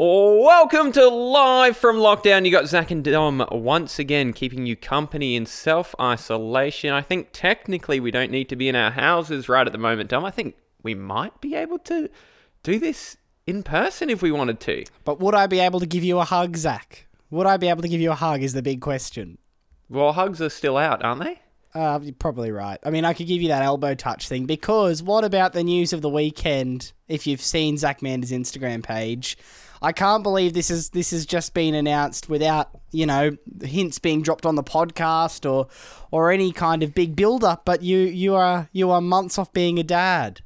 Welcome to Live from Lockdown. You got Zach and Dom once again keeping you company in self isolation. I think technically we don't need to be in our houses right at the moment, Dom. I think we might be able to do this in person if we wanted to. But would I be able to give you a hug, Zach? Would I be able to give you a hug? Is the big question. Well, hugs are still out, aren't they? Uh, you're probably right. I mean, I could give you that elbow touch thing because what about the news of the weekend? If you've seen Zach Mander's Instagram page, I can't believe this is this has just been announced without you know hints being dropped on the podcast or or any kind of big build up. But you you are you are months off being a dad.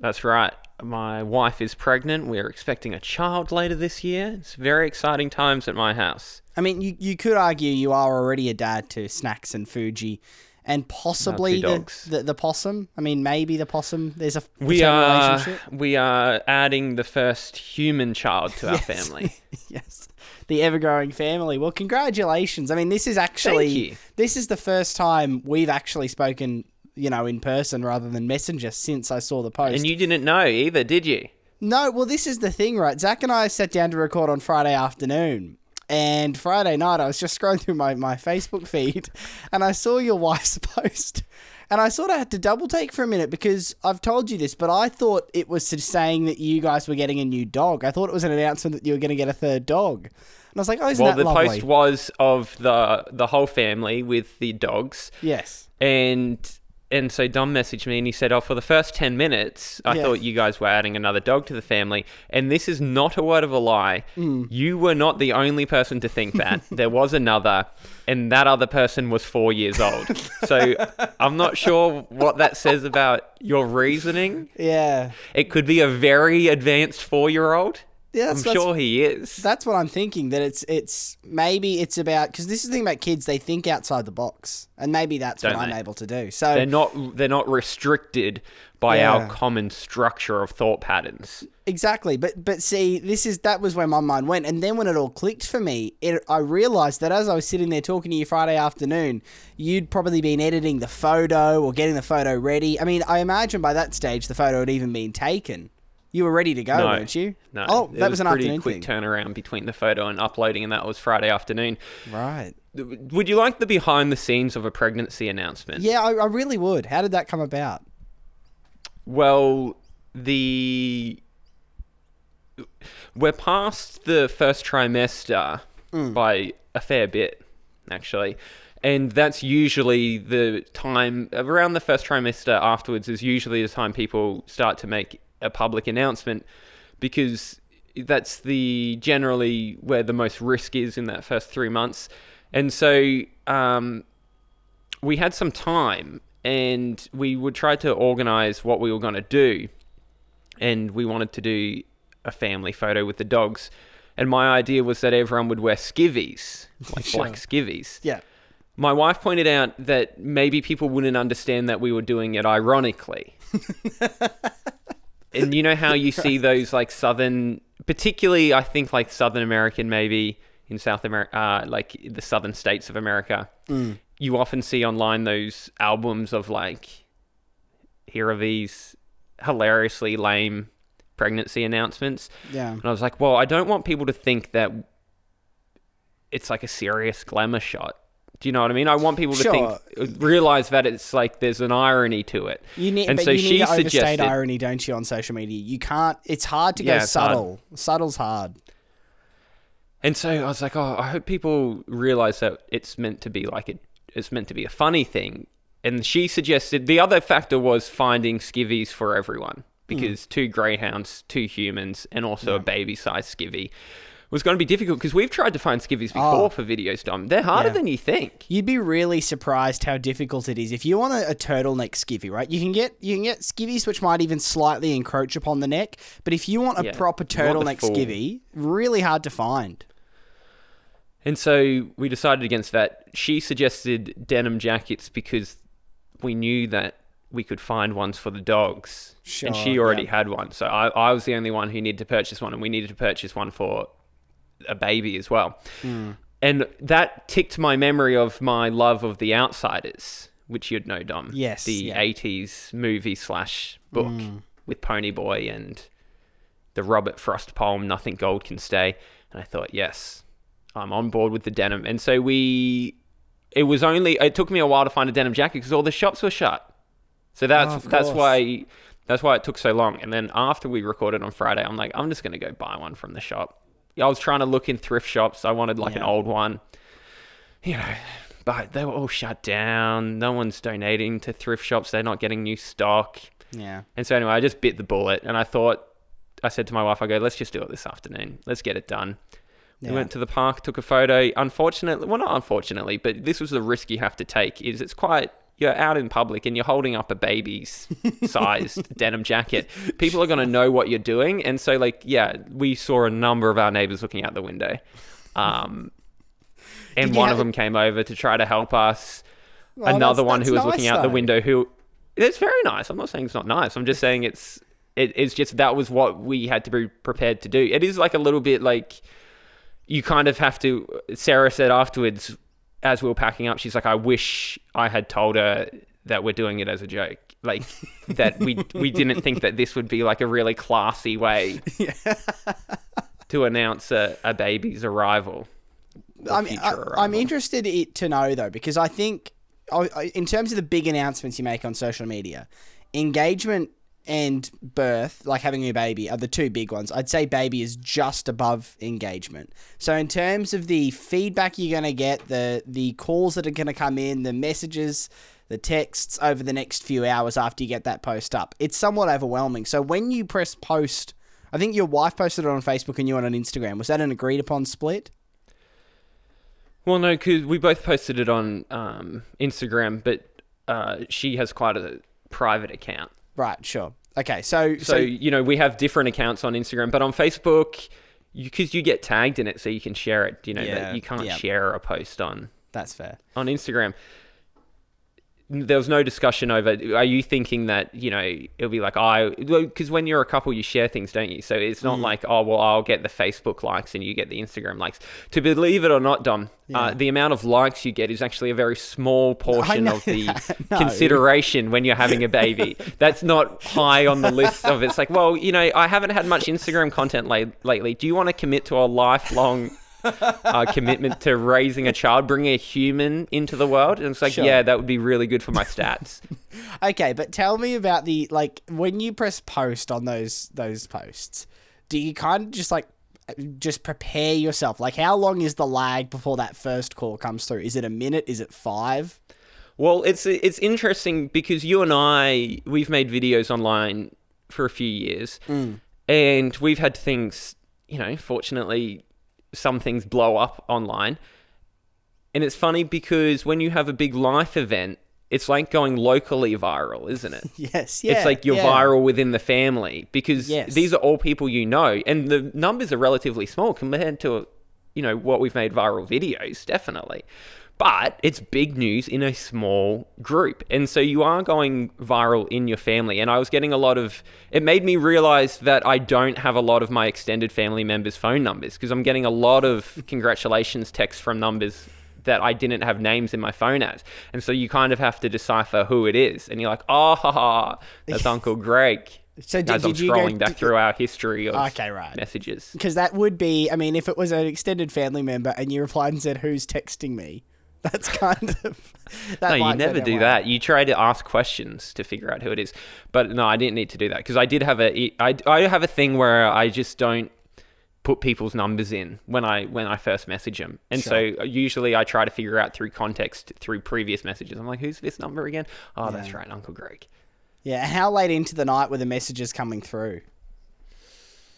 That's right. My wife is pregnant. We're expecting a child later this year. It's very exciting times at my house. I mean, you, you could argue you are already a dad to Snacks and Fuji, and possibly the, the the possum. I mean, maybe the possum. There's a We are relationship. we are adding the first human child to our family. yes, the ever growing family. Well, congratulations. I mean, this is actually this is the first time we've actually spoken, you know, in person rather than messenger since I saw the post. And you didn't know either, did you? No, well, this is the thing, right? Zach and I sat down to record on Friday afternoon. And Friday night, I was just scrolling through my, my Facebook feed and I saw your wife's post. And I sort of had to double take for a minute because I've told you this, but I thought it was saying that you guys were getting a new dog. I thought it was an announcement that you were going to get a third dog. And I was like, oh, isn't Well, that lovely? Well, the post was of the the whole family with the dogs, yes. and and so Dom messaged me and he said, "Oh, for the first ten minutes, I Yeah. thought you guys were adding another dog to the family." And this is not a word of a lie. Mm. You were not the only person to think that. there was another, and that other person was four years old. so I'm not sure what that says about your reasoning. Yeah. It could be a very advanced four-year-old. Yeah, I'm that's, that's, sure he is. that's what I'm thinking. That it's it's maybe it's about because this is the thing about kids. They think outside the box, and maybe that's Don't what I'm able to do. So they're not they're not restricted by Yeah. our common structure of thought patterns. Exactly, but but see, this is that was where my mind went, and then when it all clicked for me, it, I realized that as I was sitting there talking to you Friday afternoon, you'd probably been editing the photo or getting the photo ready. I mean, I imagine by that stage the photo had even been taken. You were ready to go, No. weren't you? No, Oh, that was, an a pretty afternoon quick thing. turnaround between the photo and uploading, and that was Friday afternoon. Right. Would you like the behind the scenes of a pregnancy announcement? Yeah, I, I really would. How did that come about? Well, the we're past the first trimester Mm. by a fair bit, actually. And that's usually the time around the first trimester afterwards is usually the time people start to make a public announcement because that's the generally where the most risk is in that first three months. And so um, we had some time and we would try to organize what we were going to do. And we wanted to do a family photo with the dogs. And my idea was that everyone would wear skivvies, like Sure. black skivvies. Yeah. My wife pointed out that maybe people wouldn't understand that we were doing it ironically. and you know how you see those like southern, particularly I think like Southern American, maybe in South America, uh, like the southern states of America. You often see online those albums of like, here are these hilariously lame pregnancy announcements. Yeah. And I was like, well, I don't want people to think that it's like a serious glamour shot. Do you know what I mean? I want people to Sure. think, realize that it's like there's an irony to it. You need, and but so you she need to overstate suggested, irony, don't you, on social media? You can't. It's hard to go Yeah, hard. subtle. Subtle's hard. and so I was like, oh, I hope people realize that it's meant to be like it. It's meant to be a funny thing. And she suggested the other factor was finding skivvies for everyone hmm. because two greyhounds, two humans, and also a baby-sized skivvy was going to be difficult because we've tried to find skivvies before Oh. for videos, Dom. They're harder Yeah. than you think. You'd be really surprised how difficult it is. If you want a, a turtleneck skivvy, right? You can get you can get skivvies which might even slightly encroach upon the neck, but if you want a Yeah, proper you want the turtleneck skivvy, really hard to find. And so we decided against that. She suggested denim jackets because we knew that we could find ones for the dogs. and she already yeah. had one. So I, I was the only one who needed to purchase one, and we needed to purchase one for a baby as well. Hmm. And that ticked my memory of my love of The Outsiders, which you'd know, Dom. Yes, The yeah. 80s movie slash book with Ponyboy and the Robert Frost poem, Nothing Gold Can Stay. And I thought, yes, I'm on board with the denim. And so we, it was only, it took me a while to find a denim jacket because all the shops were shut. So that's, Oh, that's course. why, that's why it took so long. And then after we recorded on Friday, I'm like, I'm just going to go buy one from the shop. I was trying to look in thrift shops. I wanted like an old one, you know, but they were all shut down. No one's donating to thrift shops. They're not getting new stock. Yeah. And so anyway, I just bit the bullet and I thought, I said to my wife, I go, let's just do it this afternoon. Let's get it done. Yeah. We went to the park, took a photo. Unfortunately, well, not unfortunately, but this was the risk you have to take. Is it's quite you're out in public and you're holding up a baby's sized denim jacket. People are going to know what you're doing, and so like yeah, we saw a number of our neighbors looking out the window, um, and one ha- of them came over to try to help us. Well, Another that's- one who that's was looking nice, out the window who it's very nice. I'm not saying it's not nice. I'm just saying it's it, it's just that was what we had to be prepared to do. It is like a little bit like you kind of have to. Sarah said afterwards, as we were packing up, she's like, "I wish I had told her that we're doing it as a joke." Like that we we didn't think that this would be like a really classy way to announce a, a baby's arrival. I'm, I, I'm interested to know though because I think in terms of the big announcements you make on social media, engagement and birth, like having a baby, are the two big ones. I'd say baby is just above engagement. So in terms of the feedback you're going to get, the the calls that are going to come in, the messages, the texts over the next few hours after you get that post up, it's somewhat overwhelming. So when you press post, I think your wife posted it on Facebook and you on Instagram. Was that an agreed upon split? Well, no, because we both posted it on um, Instagram, but uh, she has quite a private account. Right, sure. Okay, so So, so, you know, we have different accounts on Instagram, but on Facebook, because you, get tagged in it, so you can share it. You know, Yeah, you can't yeah. share a post on that's fair. on Instagram. There was no discussion over. Are you thinking that you know it'll be like I? Because when you're a couple, you share things, don't you? So it's Mm. not like oh well, I'll get the Facebook likes and you get the Instagram likes. To believe it or not, Dom, Yeah. uh, the amount of likes you get is actually a very small portion of the. No. consideration when you're having a baby. That's not high on the list of. It's like, well, you know, I haven't had much Instagram content late, lately. Do you want to commit to a lifelong? uh, commitment to raising a child, bringing a human into the world, and it's like, Sure. yeah, that would be really good for my stats. Okay, but tell me about the like when you press post on those those posts. Do you kind of just like just prepare yourself? Like, how long is the lag before that first call comes through? Is it a minute? Is it five? well, it's it's interesting because you and I we've made videos online for a few years, and we've had things, you know, fortunately, some things blow up online, and it's funny because when you have a big life event. It's like going locally viral, isn't it? Yes, yeah. it's like you're yeah. viral within the family because Yes. these are all people you know, and the numbers are relatively small compared to, you know, what we've made viral videos, definitely. But it's big news in a small group, and so you are going viral in your family. And I was getting a lot of. It made me realize that I don't have a lot of my extended family members' phone numbers because I'm getting a lot of congratulations texts from numbers that I didn't have names in my phone as. And so you kind of have to decipher who it is. And you're like, oh, ha, ha, that's Uncle Greg. So did, as I'm did you scrolling go? back through our history of Okay, right. messages. Because that would be, I mean, if it was an extended family member and you replied and said, "Who's texting me?" That's kind of. That No, you never do that. You try to ask questions to figure out who it is. But no, I didn't need to do that because I did have a I, I have a thing where I just don't put people's numbers in when I when I first message them. And so usually I try to figure out through context through previous messages. I'm like, who's this number again? Oh, that's right, Uncle Greg. Yeah. How late into the night were the messages coming through?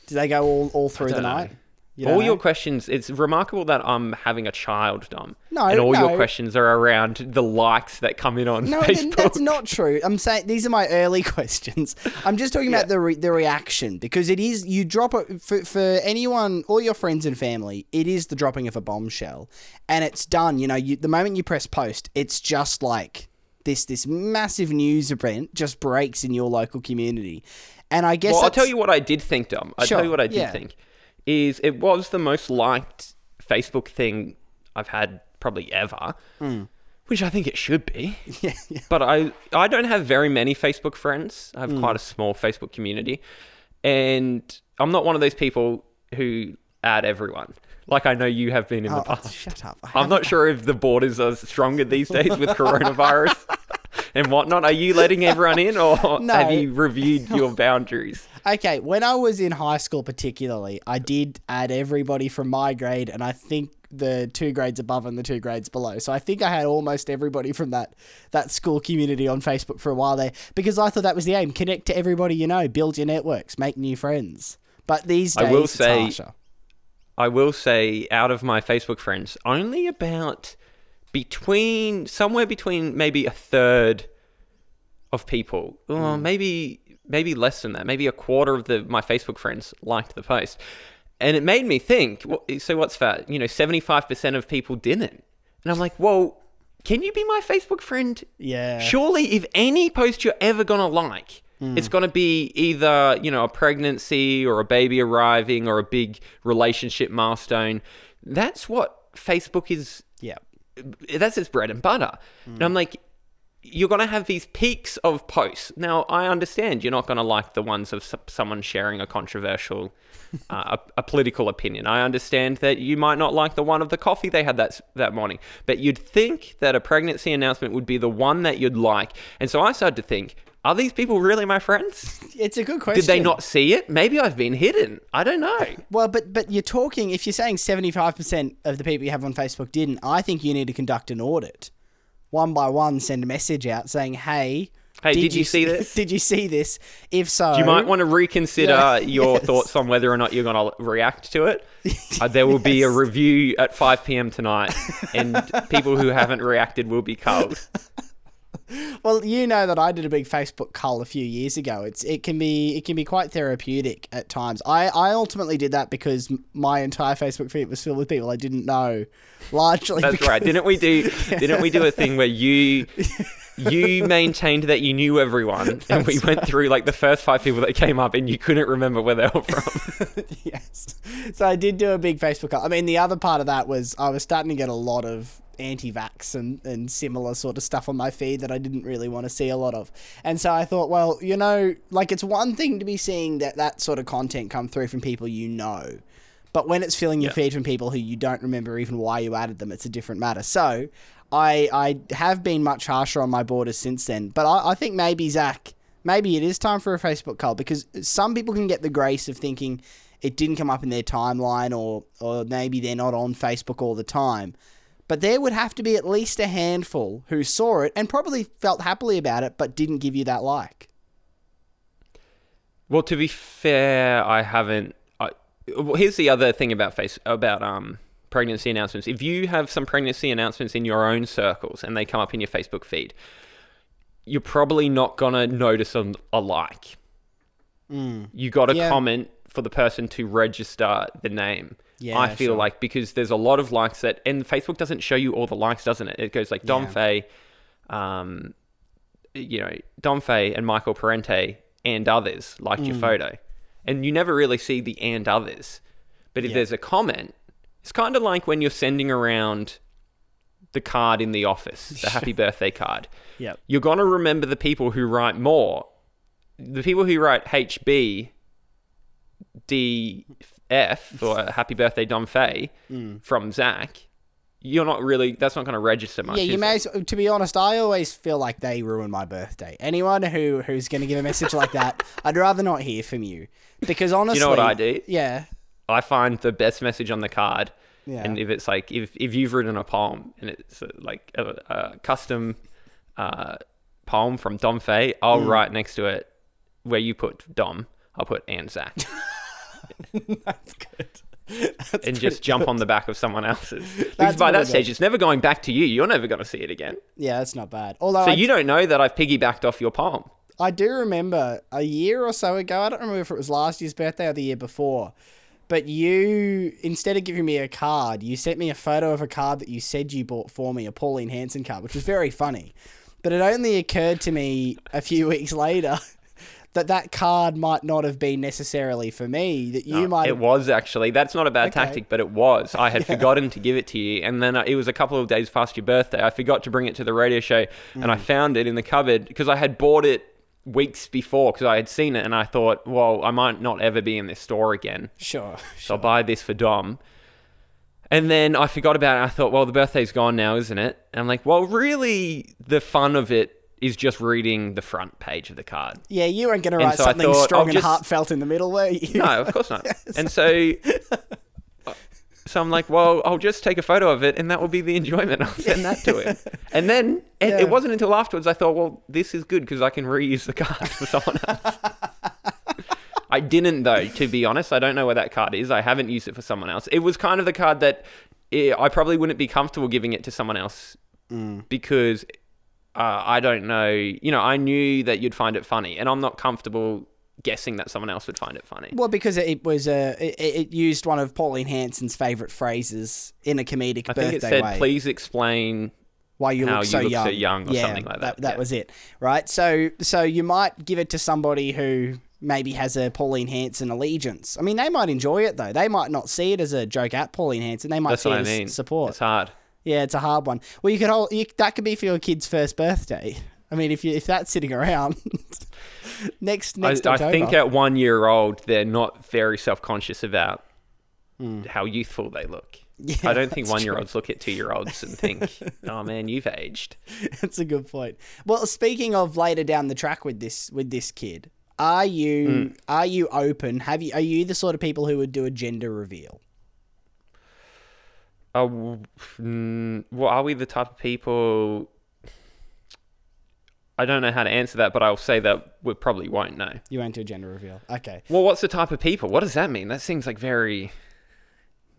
Did they go all, all through the know. night? You all don't your questions. It's remarkable that I'm having a child, Dom. No, and all no. your questions are around the likes that come in on Facebook. No, Facebook. that's not true. I'm saying these are my early questions. I'm just talking about the re- the reaction because it is you drop it for, for anyone, all your friends and family. It is the dropping of a bombshell, and it's done. You know, you, the moment you press post, it's just like this this massive news event just breaks in your local community, and I guess Well, I'll tell you what I did think, Dom. I'll Sure, tell you what I did yeah. think. Is it was the most liked Facebook thing I've had probably ever, which I think it should be. Hmm. Yeah, yeah. But I I don't have very many Facebook friends. I have quite a small Facebook community, and I'm not one of those people who add everyone. Like I know you have been in the Oh, past. shut up. I'm not sure if the borders are stronger these days with coronavirus and whatnot. Are you letting everyone in, or No. have you reviewed your boundaries? Okay, when I was in high school, particularly, I did add everybody from my grade, and I think the two grades above and the two grades below. So I think I had almost everybody from that that school community on Facebook for a while there because I thought that was the aim: connect to everybody you know, build your networks, make new friends. But these days, I will say- harsher. I will say, out of my Facebook friends, only about between somewhere between maybe a third of people, or hmm. maybe maybe less than that, maybe a quarter of the my Facebook friends liked the post, and it made me think. So what's that? You know, seventy five percent of people didn't, and I'm like, well, can you be my Facebook friend? Yeah. Surely, if any post you're ever gonna like, hmm. it's gonna be either you know a pregnancy or a baby arriving or a big relationship milestone. That's what Facebook is. That's its bread and butter. And I'm like, you're gonna have these peaks of posts. Now, I understand you're not gonna like the ones of someone sharing a controversial, uh, a, a political opinion. I understand that you might not like the one of the coffee they had that that morning, but you'd think that a pregnancy announcement would be the one that you'd like. And so I started to think, are these people really my friends? It's a good question. Did they not see it? Maybe I've been hidden. I don't know. Well, but but you're talking if you're saying 75% of the people you have on Facebook didn't, I think you need to conduct an audit. One by one send a message out saying, "Hey, Hey, did you see this? Did you see this? If so, You might want to reconsider Yeah, your yes. thoughts on whether or not you're going to react to it. Uh, there will be a review at 5 p.m. tonight, and people who haven't reacted will be culled. Well, you know that I did a big Facebook cull a few years ago. It's it can be it can be quite therapeutic at times. I I ultimately did that because my entire Facebook feed was filled with people I didn't know, largely. That's because, right. Didn't we do? Didn't we do a thing where you you maintained that you knew everyone, and we went through like the first five people that came up, and you couldn't remember where they were from. yes. So I did do a big Facebook cull. I mean, the other part of that was I was starting to get a lot of anti-vax and, and similar sort of stuff on my feed that I didn't really want to see a lot of. And so I thought, well, you know, like it's one thing to be seeing that that sort of content come through from people you know. But when it's filling your Yeah. feed from people who you don't remember even why you added them, it's a different matter. So I I have been much harsher on my borders since then. But I, I think maybe Zach, maybe it is time for a Facebook cull because some people can get the grace of thinking it didn't come up in their timeline or or maybe they're not on Facebook all the time. But there would have to be at least a handful who saw it and probably felt happily about it but didn't give you that like. Well, to be fair, I haven't. I, well, here's the other thing about face about um pregnancy announcements. If you have some pregnancy announcements in your own circles and they come up in your Facebook feed, you're probably not gonna notice a, a like. You got to Yeah. comment for the person to register the name. Yeah, I feel sure. like because there's a lot of likes that, and Facebook doesn't show you all the likes, doesn't it? It goes like Dom Yeah. Fay, um, you know, Dom Fay and Michael Parente and others liked Mm. your photo. And you never really see the and others. But if Yeah. there's a comment, it's kind of like when you're sending around the card in the office, the happy birthday card. Yep. You're going to remember the people who write more. The people who write HB, DF, or happy birthday Dom Fay from Zach, you're not really, that's not going to register much. Yeah, you may. As, to be honest, I always feel like they ruin my birthday. Anyone who who's going to give a message like that, I'd rather not hear from you because honestly, you know what I do? Yeah, I find the best message on the card. Yeah. And if it's like if, if you've written a poem and it's uh, like a, a custom uh, poem from Dom Fay, I'll Mm. write next to it where you put Dom, I'll put and Zach, that's good. That's and just jump on the back of someone else's. Because by that stage, good. it's never going back to you. You're never going to see it again. Yeah, that's not bad. Although So I, you don't know that I've piggybacked off your poem. I do remember a year or so ago. I don't remember if it was last year's birthday or the year before. But you, instead of giving me a card, you sent me a photo of a card that you said you bought for me, a Pauline Hanson card, which was very funny. But it only occurred to me a few weeks later that that card might not have been necessarily for me. That you might. It was actually. That's not a bad Okay. tactic, but it was. I had forgotten to give it to you, and then uh, it was a couple of days past your birthday. I forgot to bring it to the radio show, and Mm. I found it in the cupboard because I had bought it weeks before because I had seen it and I thought, well, I might not ever be in this store again. Sure. So I'll buy this for Dom. And then I forgot about it. I thought, well, the birthday's gone now, isn't it? And I'm like, well, really, the fun of it is just reading the front page of the card. Yeah, you weren't going to write so something thought, strong I'll and just- heartfelt in the middle, were you? No, of course not. And so, so I'm like, well, I'll just take a photo of it, and that will be the enjoyment. I'll send that to him. And then it, Yeah. it wasn't until afterwards I thought, well, this is good because I can reuse the card for someone else. I didn't though, to be honest. I don't know where that card is. I haven't used it for someone else. It was kind of the card that eh, I probably wouldn't be comfortable giving it to someone else because uh, I don't know. You know, I knew that you'd find it funny, and I'm not comfortable guessing that someone else would find it funny. Well, because it was a, it, it used one of Pauline Hanson's favourite phrases in a comedic I birthday think it said, way. "Please explain." why you look you so look so young, or yeah, something like that, That yeah. was it, right? So, so you might give it to somebody who maybe has a Pauline Hanson allegiance. I mean, they might enjoy it though. They might not see it as a joke at Pauline Hanson. They might That's see it I as support. It's hard. Yeah, it's a hard one. Well, you could hold you, that could be for your kid's first birthday. I mean, if you if that's sitting around next I, next I October. think at one year old, they're not very self conscious about Hmm. how youthful they look. Yeah, I don't think one year olds look at two year olds and think, "Oh man, you've aged." That's a good point. Well, speaking of later down the track with this with this kid, are you Hmm. are you open? Have you are you the sort of people who would do a gender reveal? Uh, mm, well, are we the type of people? I don't know how to answer that, but I'll say that we probably won't know. You won't do a gender reveal. Okay. Well, what's the type of people? What does that mean? That seems like very.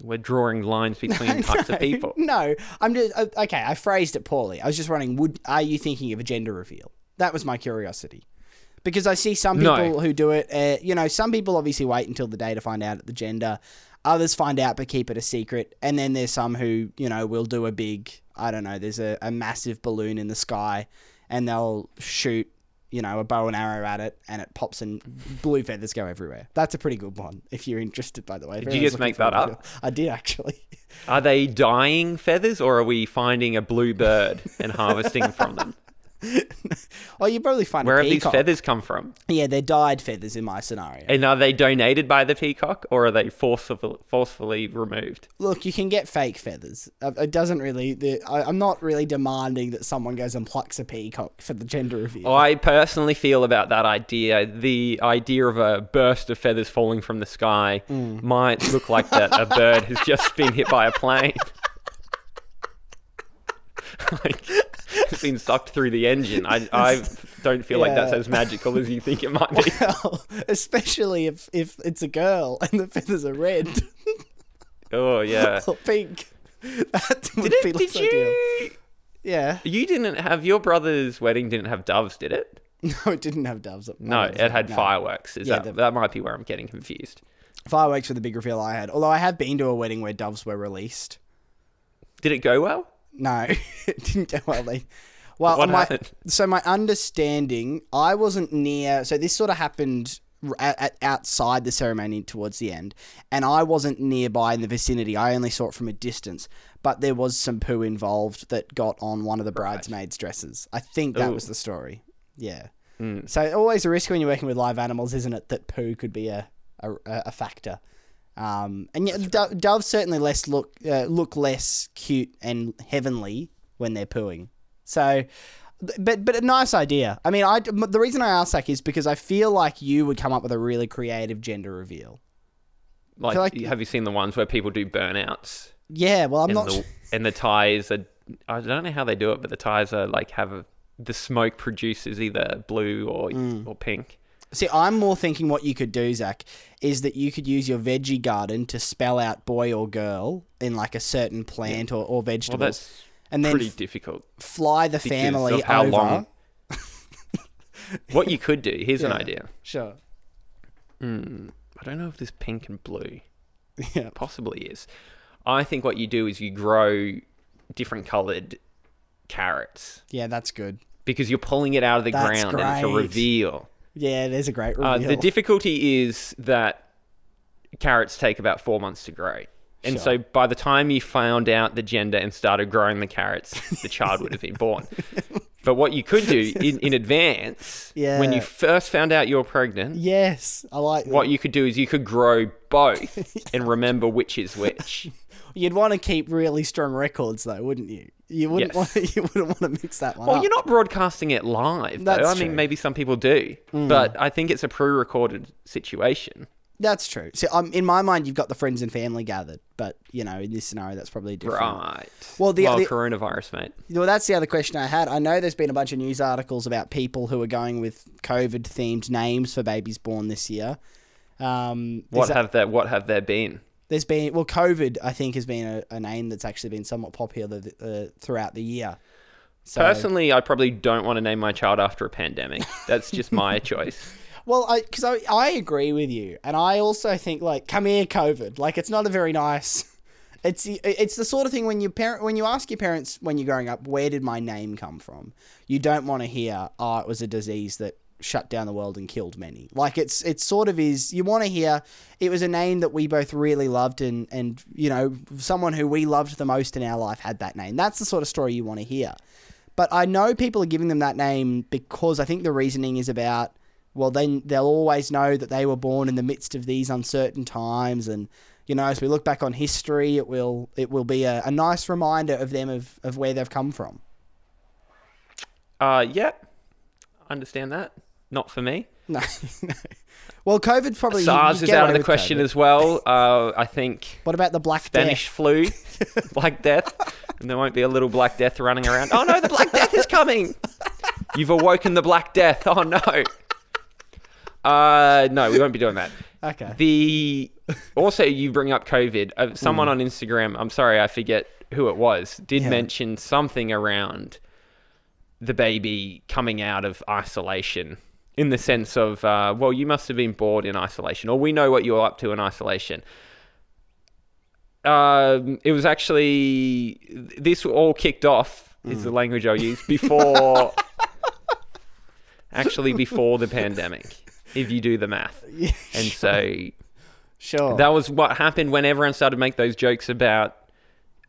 We're drawing lines between types of people. No, I'm just uh, okay. I phrased it poorly. I was just wondering. Would are you thinking of a gender reveal? That was my curiosity. Because I see some No. people who do it. Uh, you know, some people obviously wait until the day to find out the gender. Others find out but keep it a secret. And then there's some who you know will do a big. I don't know. There's a, a massive balloon in the sky, and they'll shoot. You know, a bow and arrow at it, and it pops, and blue feathers go everywhere. That's a pretty good one. If you're interested, by the way. If Did you just make that up? I did actually. Are they dying feathers, or are we finding a blue bird and harvesting from them? Oh, you probably find Where have these feathers come from? Yeah, they're dyed feathers in my scenario. And are they donated by the peacock, or are they forcefully, forcefully removed? Look, you can get fake feathers. Uh, It doesn't really. I, I'm not really demanding that someone goes and plucks a peacock for the gender reveal. I personally feel about that idea. The idea of a burst of feathers falling from the sky Mm. might look like that a bird has just been hit by a plane. like, it's been sucked through the engine. I, I don't feel like that's as magical as you think it might be. Well, especially if if it's a girl and the feathers are red Oh yeah. or pink. That would Did, be it, less did ideal. you? Yeah. You didn't have your brother's wedding. Didn't have doves, did it? No, it didn't have doves. No, it had No. fireworks. Is Yeah, that the- that might be where I'm getting confused? Fireworks were the big reveal I had. Although I have been to a wedding where doves were released. Did it go well? No, it didn't go well. They, well, What my, happened? so my understanding, I wasn't near. So this sort of happened at, at, outside the ceremony towards the end, and I wasn't nearby in the vicinity. I only saw it from a distance. But there was some poo involved that got on one of the bridesmaids' dresses. I think that Ooh. was the story. Yeah. Mm. So always a risk when you're working with live animals, isn't it? That poo could be a a, a factor. Um, and yeah, do- doves certainly less look uh, look less cute and heavenly when they're pooing. So, but but a nice idea. I mean, I the reason I ask that is because I feel like you would come up with a really creative gender reveal. Like, like- have you seen the ones where people do burnouts Yeah, well, I'm and not. the and the ties are? I don't know how they do it, but the ties are like have a, the smoke produces either blue or Mm. or pink. See, I'm more thinking what you could do, Zach, is that you could use your veggie garden to spell out boy or girl in like a certain plant or, or Well, vegetable, that's and then pretty f- difficult. fly the family of how over. long- What you could do? Here's an idea. Sure. Hmm, I don't know if this pink and blue Yeah. possibly is. I think what you do is you grow different coloured carrots Yeah, that's good. because you're pulling it out of the That's ground and it's a reveal. Yeah, there's a great reveal. Uh, the difficulty is that carrots take about four months to grow. And Sure. so by the time you found out the gender and started growing the carrots, the child would have been born. But what you could do in, in advance, when you first found out you're pregnant, Yes, I like what you could do is you could grow both and remember which is which. You'd want to keep really strong records, though, wouldn't you? You wouldn't Yes. want. You wouldn't want to mix that one Well, up. you're not broadcasting it live, though. I mean, true. Mm. maybe some people do, but I think it's a pre-recorded situation. That's true. So, um, in my mind, you've got the friends and family gathered, but you know, in this scenario, that's probably different. Right. Well, the- well, the- coronavirus, mate. Well, that's the other question I had. I know there's been a bunch of news articles about people who are going with COVID-themed names for babies born this year. Um, What that- have there? What have there been? There's been well, COVID, I think, has been a, a name that's actually been somewhat popular uh, throughout the year. So, Personally, I probably don't want to name my child after a pandemic. That's just my choice. Well, I because I, I agree with you, and I also think like come here, COVID. Like it's not a very nice. It's it's the sort of thing when you parent when you ask your parents when you're growing up, where did my name come from? You don't want to hear, oh, it was a disease that shut down the world and killed many. Like it's it sort of is. You want to hear it was a name that we both really loved, and and you know someone who we loved the most in our life had that name. That's the sort of story you want to hear. But I know people are giving them that name because I think the reasoning is about well then they'll always know that they were born in the midst of these uncertain times and you know as we look back on history it will it will be a, a nice reminder of them of, of where they've come from Uh, yeah, understand that. Not for me. no, no. well COVID probably SARS you is out of the question COVID. as well. Uh, I think what about the black Spanish death flu, Black Death, and there won't be a little Black Death running around. Oh no, the Black Death is coming! You've awoken the Black Death. Oh no. Uh, no, we won't be doing that. okay The also you bring up COVID. Uh, someone on Instagram, I'm sorry, I forget who it was, did Yeah. mention something around the baby coming out of isolation. In the sense of, uh, well, you must have been bored in isolation, or we know what you're up to in isolation. Um, it was actually this all kicked off. Is the language I'll use before, actually before the pandemic. If you do the math, yeah, and so sure that was what happened when everyone started to make those jokes about.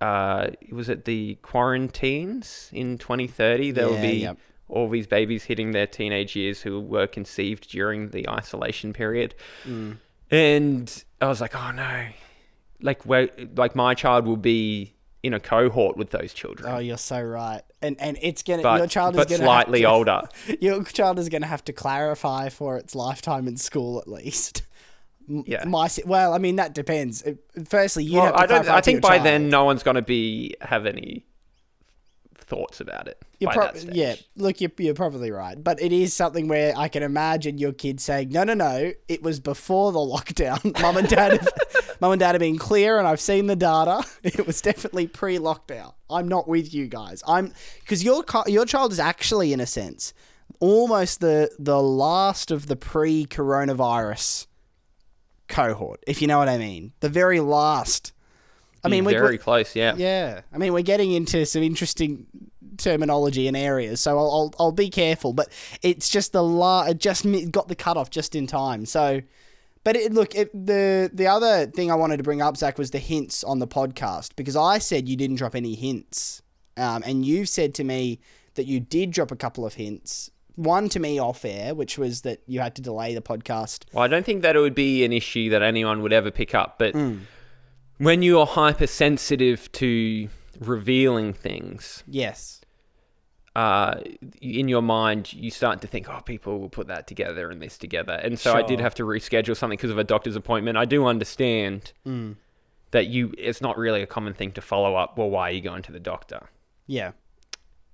Uh, was it the quarantines in 2030? There will be yep. All these babies hitting their teenage years who were conceived during the isolation period, Mm. and I was like, oh no, like where, like my child will be in a cohort with those children, oh you're so right and and it's gonna but your child is gonna slightly to, older. your child is gonna have to clarify for its lifetime in school at least Yeah. my well i mean that depends firstly you Well, have to I don't. I think by child. then no one's going to be have any thoughts about it. You're by pro- that stage. yeah, look, you're, you're probably right. But it is something where I can imagine your kid saying, no, no, no, it was before the lockdown. Mum and dad have, mum and dad have been clear and I've seen the data. It was definitely pre-lockdown. I'm not with you guys. I'm because your your child is actually in a sense almost the the last of the pre-coronavirus cohort, if you know what I mean. The very last. I mean, we- very close. Yeah. yeah, I mean, we're getting into some interesting terminology and areas, so I'll I'll, I'll be careful. But it's just the la- it just got the cutoff just in time. So, but it, look, it, the the other thing I wanted to bring up, Zach, was the hints on the podcast because I said you didn't drop any hints, um, and you said to me that you did drop a couple of hints. One to me off air, which was that you had to delay the podcast. Well, I don't think that it would be an issue that anyone would ever pick up, but Mm. When you're hypersensitive to revealing things, Yes. uh, in your mind, you start to think, oh, people will put that together and this together. And so I did have to reschedule something because of a doctor's appointment. I do understand Mm. that you it's not really a common thing to follow up, well, why are you going to the doctor? Yeah.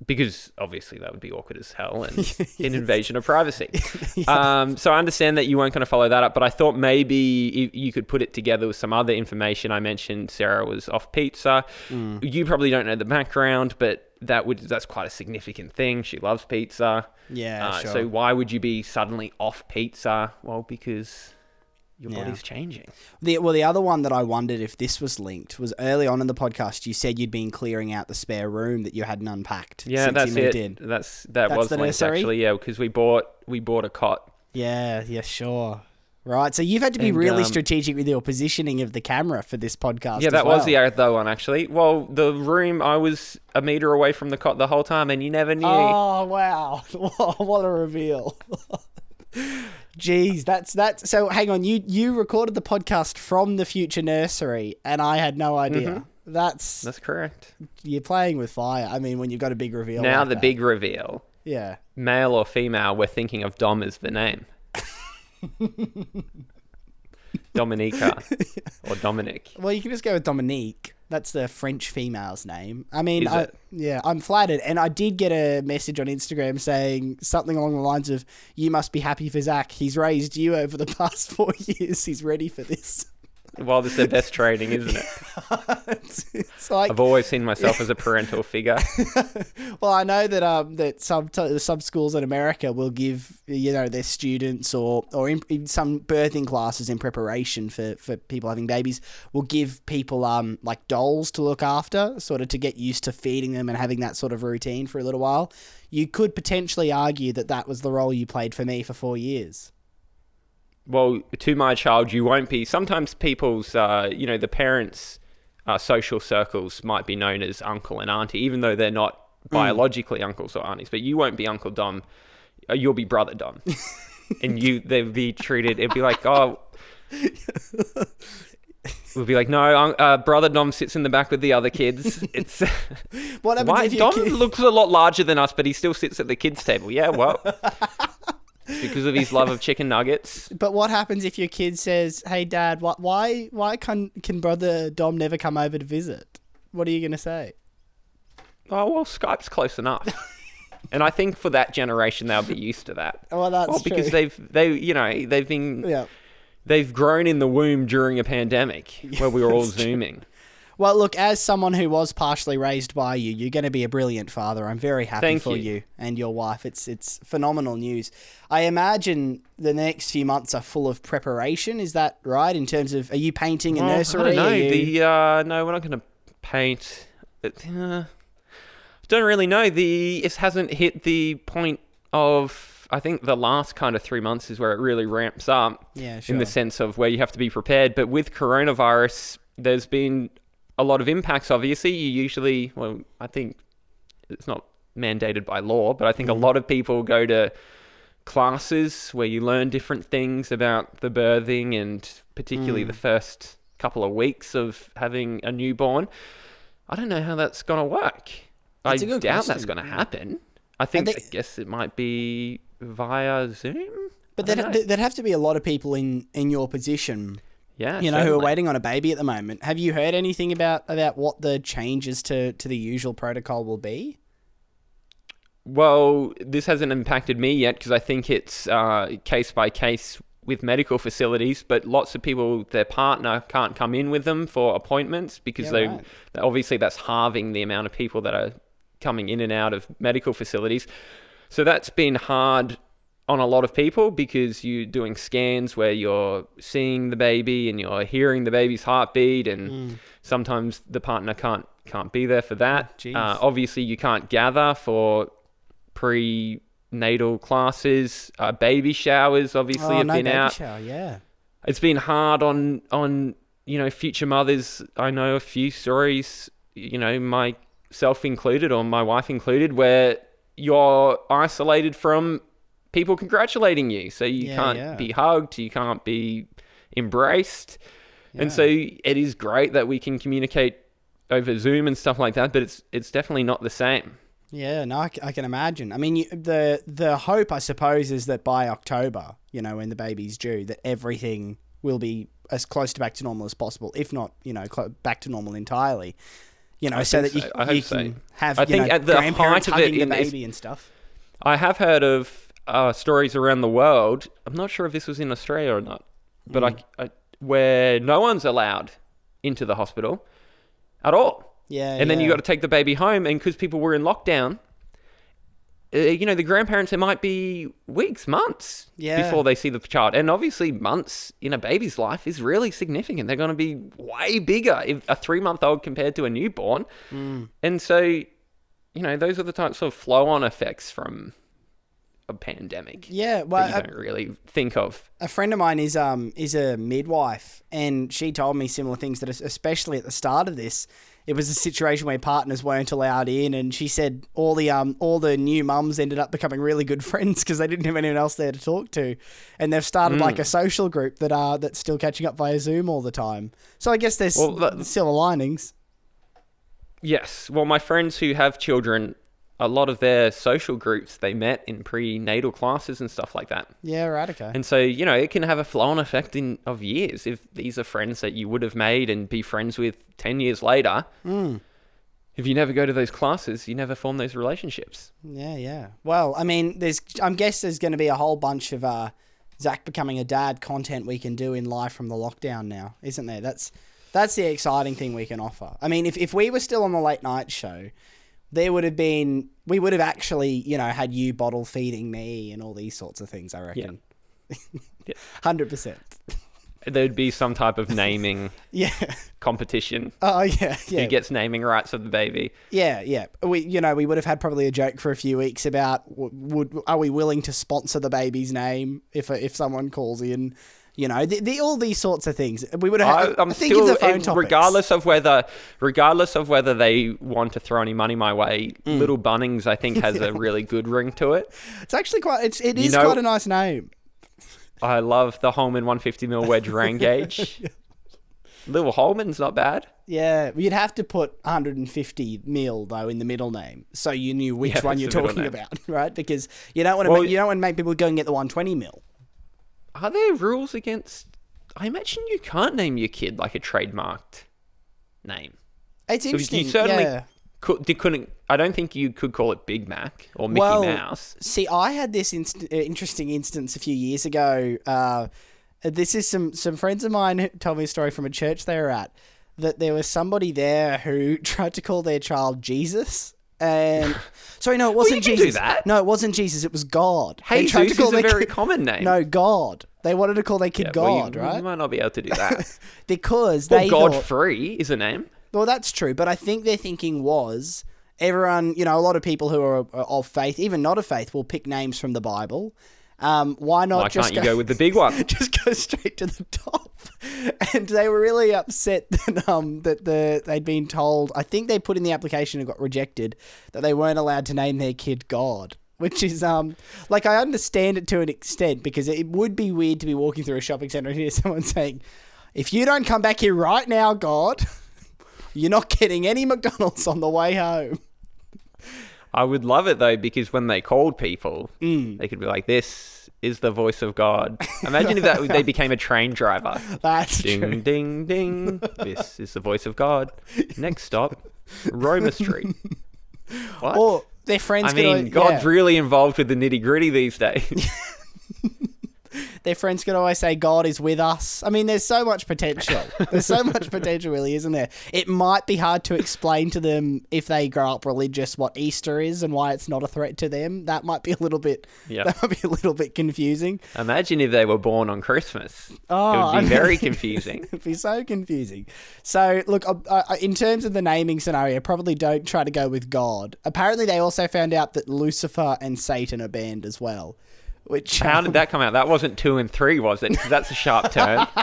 Because obviously that would be awkward as hell and an invasion of privacy. Um, so I understand that you weren't going to follow that up, but I thought maybe you could put it together with some other information. I mentioned Sarah was off pizza. You probably don't know the background, but that would that's quite a significant thing. She loves pizza. Yeah. Uh, sure. So why would you be suddenly off pizza? Well, because your Yeah. body's changing. The, well, the other one that I wondered if this was linked was early on in the podcast. You said you'd been clearing out the spare room that you hadn't unpacked. Yeah, since that's you moved it. In. That's that That's was the linked nursery? actually. Yeah, because we bought we bought a cot. Yeah, yeah, sure. Right. So you've had to be And, really um, strategic with your positioning of the camera for this podcast. Yeah, that was well. the other one actually. Well, the room I was a meter away from the cot the whole time, and you never knew. Oh wow! what a reveal! Jeez, that's that's so. Hang on, you you recorded the podcast from the future nursery, and I had no idea. Mm-hmm. That's That's correct. you're playing with fire. I mean, when you've got a big reveal. now like the that. big reveal: yeah. male or female? We're thinking of Dom as the name. Dominica or Dominic. Well, you can just go with Dominique. That's the French female's name. I mean, I, yeah, I'm flattered. And I did get a message on Instagram saying something along the lines of, You must be happy for Zach. He's raised you over the past four years. He's ready for this. Well, this is their best training, isn't it? it's, it's like, I've always seen myself as a parental figure. well, I know that um that some t- some schools in America will give you know their students or or in, in some birthing classes in preparation for for people having babies will give people um like dolls to look after, sort of to get used to feeding them and having that sort of routine for a little while. You could potentially argue that that was the role you played for me for four years. Well, to my child, you won't be. Sometimes people's, uh, you know, the parents' uh, social circles might be known as uncle and auntie, even though they're not biologically uncles or aunties. But you won't be Uncle Dom. Uh, You'll be Brother Dom, and you they'll be treated. It'd be like, oh. We'll be like, no, uh, brother Dom sits in the back with the other kids. It's What happens why Dom kid- looks a lot larger than us, but he still sits at the kids' table. Yeah, well, because of his love of chicken nuggets. But what happens if your kid says, "Hey, Dad, wh- why why can can brother Dom never come over to visit?" What are you gonna say? Oh well, Skype's close enough. and I think for that generation, they'll be used to that. Well, that's well, because true. they've they you know they've been Yeah. they've grown in the womb during a pandemic where we were all zooming. Well, look, as someone who was partially raised by you, you're going to be a brilliant father. I'm very happy Thank for you. you. and your wife. It's it's phenomenal news. I imagine the next few months are full of preparation. Is that right? In terms of, are you painting a Well, nursery? I. You- The uh, no, we're not going to paint. It, uh, don't really know. The it hasn't hit the point of. I think the last kind of three months is where it really ramps up. Yeah, sure. In the sense of where you have to be prepared. But with coronavirus, there's been a lot of impacts. Obviously, you usually. Well, I think it's not mandated by law, but I think a mm-hmm. lot of people go to classes where you learn different things about the birthing and particularly the mm. first couple of weeks of having a newborn. I don't know how that's going to work. That's I doubt that's going to happen. I think, they- I guess it might be via Zoom. but there'd, there'd have to be a lot of people in in your position, yeah, you know, who are waiting on a baby at the moment. Have you heard anything about about what the changes to to the usual protocol will be? Well, this hasn't impacted me yet because I think it's uh, case by case with medical facilities. But lots of people, their partner can't come in with them for appointments because Yeah, they right. obviously that's halving the amount of people that are coming in and out of medical facilities. So that's been hard on a lot of people because you're doing scans where you're seeing the baby and you're hearing the baby's heartbeat, and Mm. sometimes the partner can't can't be there for that. Jeez. Uh, obviously, you can't gather for prenatal classes. Uh, baby showers obviously oh, have no been baby out. shower. Yeah. It's been hard on on you know future mothers. I know a few stories, you know myself included or my wife included, where you're isolated from people congratulating you. So you Yeah, can't yeah. be hugged, you can't be embraced. And so it is great that we can communicate over Zoom and stuff like that, but it's it's definitely not the same. Yeah, no, I, I can imagine. I mean, you, the the hope, I suppose, is that by October, you know, when the baby's due, that everything will be as close to back to normal as possible, if not, you know, clo- back to normal entirely. You know, I so that you, so. You so. can have I you think know, at the grandparents height of it hugging the baby and stuff. I have heard of uh, stories around the world. I'm not sure if this was in Australia or not, but Mm. I, I, where no one's allowed into the hospital at all, Yeah, and then you yeah. got to take the baby home, and because people were in lockdown, uh, you know, the grandparents it might be weeks, months Yeah. before they see the child, and obviously months in a baby's life is really significant. They're going to be way bigger if a three month old compared to a newborn, Mm. and so you know those are the types of flow on effects from a pandemic. Yeah, well, you uh, don't really think of. a friend of mine is um is a midwife, and she told me similar things that, especially at the start of this, it was a situation where partners weren't allowed in, and she said all the um all the new mums ended up becoming really good friends because they didn't have anyone else there to talk to, and they've started like a social group that are that's still catching up via Zoom all the time. So I guess there's Well, that- silver linings. Yes. Well, my friends who have children, a lot of their social groups they met in prenatal classes and stuff like that. Yeah, right. Okay. And so, you know, it can have a flow-on effect in of years if these are friends that you would have made and be friends with 10 years later. If you never go to those classes, you never form those relationships. Yeah, yeah. Well, I mean, there's. I'm guess there's going to be a whole bunch of uh, Zach becoming a dad content we can do in live from the lockdown now, isn't there? That's that's the exciting thing we can offer. I mean, if if we were still on the late night show, there would have been we would have actually you know had you bottle feeding me and all these sorts of things. I reckon. Yeah. Hundred percent. There'd be some type of naming Yeah. competition. Oh yeah. Yeah. Who gets naming rights of the baby? Yeah, yeah. We, you know, we would have had probably a joke for a few weeks about would are we willing to sponsor the baby's name if if someone calls in, you know, the, the all these sorts of things. We would have. I, I'm think still, of the phone topics. regardless of whether, regardless of whether they want to throw any money my way, Mm. Little Bunnings I think has a really good ring to it. It's actually quite. It's it is know- quite a nice name. I love the Holman 150 mil wedge rain gauge. Little Holman's not bad. Yeah, you'd have to put 150 mil though in the middle name, so you knew which Yeah, one you're talking name. about, right? Because you don't want to Well, make, you don't want to make people go and get the 120 mil. Are there rules against? I imagine you can't name your kid like a trademarked name. It's interesting. you certainly yeah. could, couldn't. I don't think you could call it Big Mac or Mickey Well, Mouse. See, I had this inst- uh, interesting instance a few years ago. Uh, this is some some friends of mine who told me a story from a church they were at that there was somebody there who tried to call their child Jesus. Um, and sorry, no, it wasn't do Jesus. that. No, it wasn't Jesus. It was God. They Jesus tried to call is a very kid- common name. No, God. They wanted to call their kid Yeah, well, you- God, You might not be able to do that. Because well, they God thought, free is a name. well, that's true, but I think their thinking was everyone, you know, a lot of people who are of faith, even not of faith, will pick names from the Bible. Um, why not Why just can't you go with the big one? just go straight to the top? And they were really upset that um that the they'd been told. I think they put in the application and got rejected that they weren't allowed to name their kid God. Which is um like I understand it to an extent because it would be weird to be walking through a shopping center and hear someone saying, "If you don't come back here right now, God, you're not getting any McDonald's on the way home." I would love it though because when they called people, Mm. they could be like, "This is the voice of God." Imagine if that they became a train driver. That's true. Ding ding ding. This is the voice of God. Next stop, Roma Street. What? Or their friends. I mean, God's really involved with the nitty gritty these days. their friends could always say God is with us. I mean, there's so much potential. There's so much potential, really, isn't there? It might be hard to explain to them if they grow up religious what Easter is and why it's not a threat to them. That might be a little bit. Yeah. That might be a little bit confusing. Imagine if they were born on Christmas. Oh, it would I be mean- very confusing. It'd be so confusing. So, look, uh, uh, in terms of the naming scenario, probably don't try to go with God. Apparently, they also found out that Lucifer and Satan are banned as well. Which How did that come out? That wasn't two and three, was it? that's a sharp turn.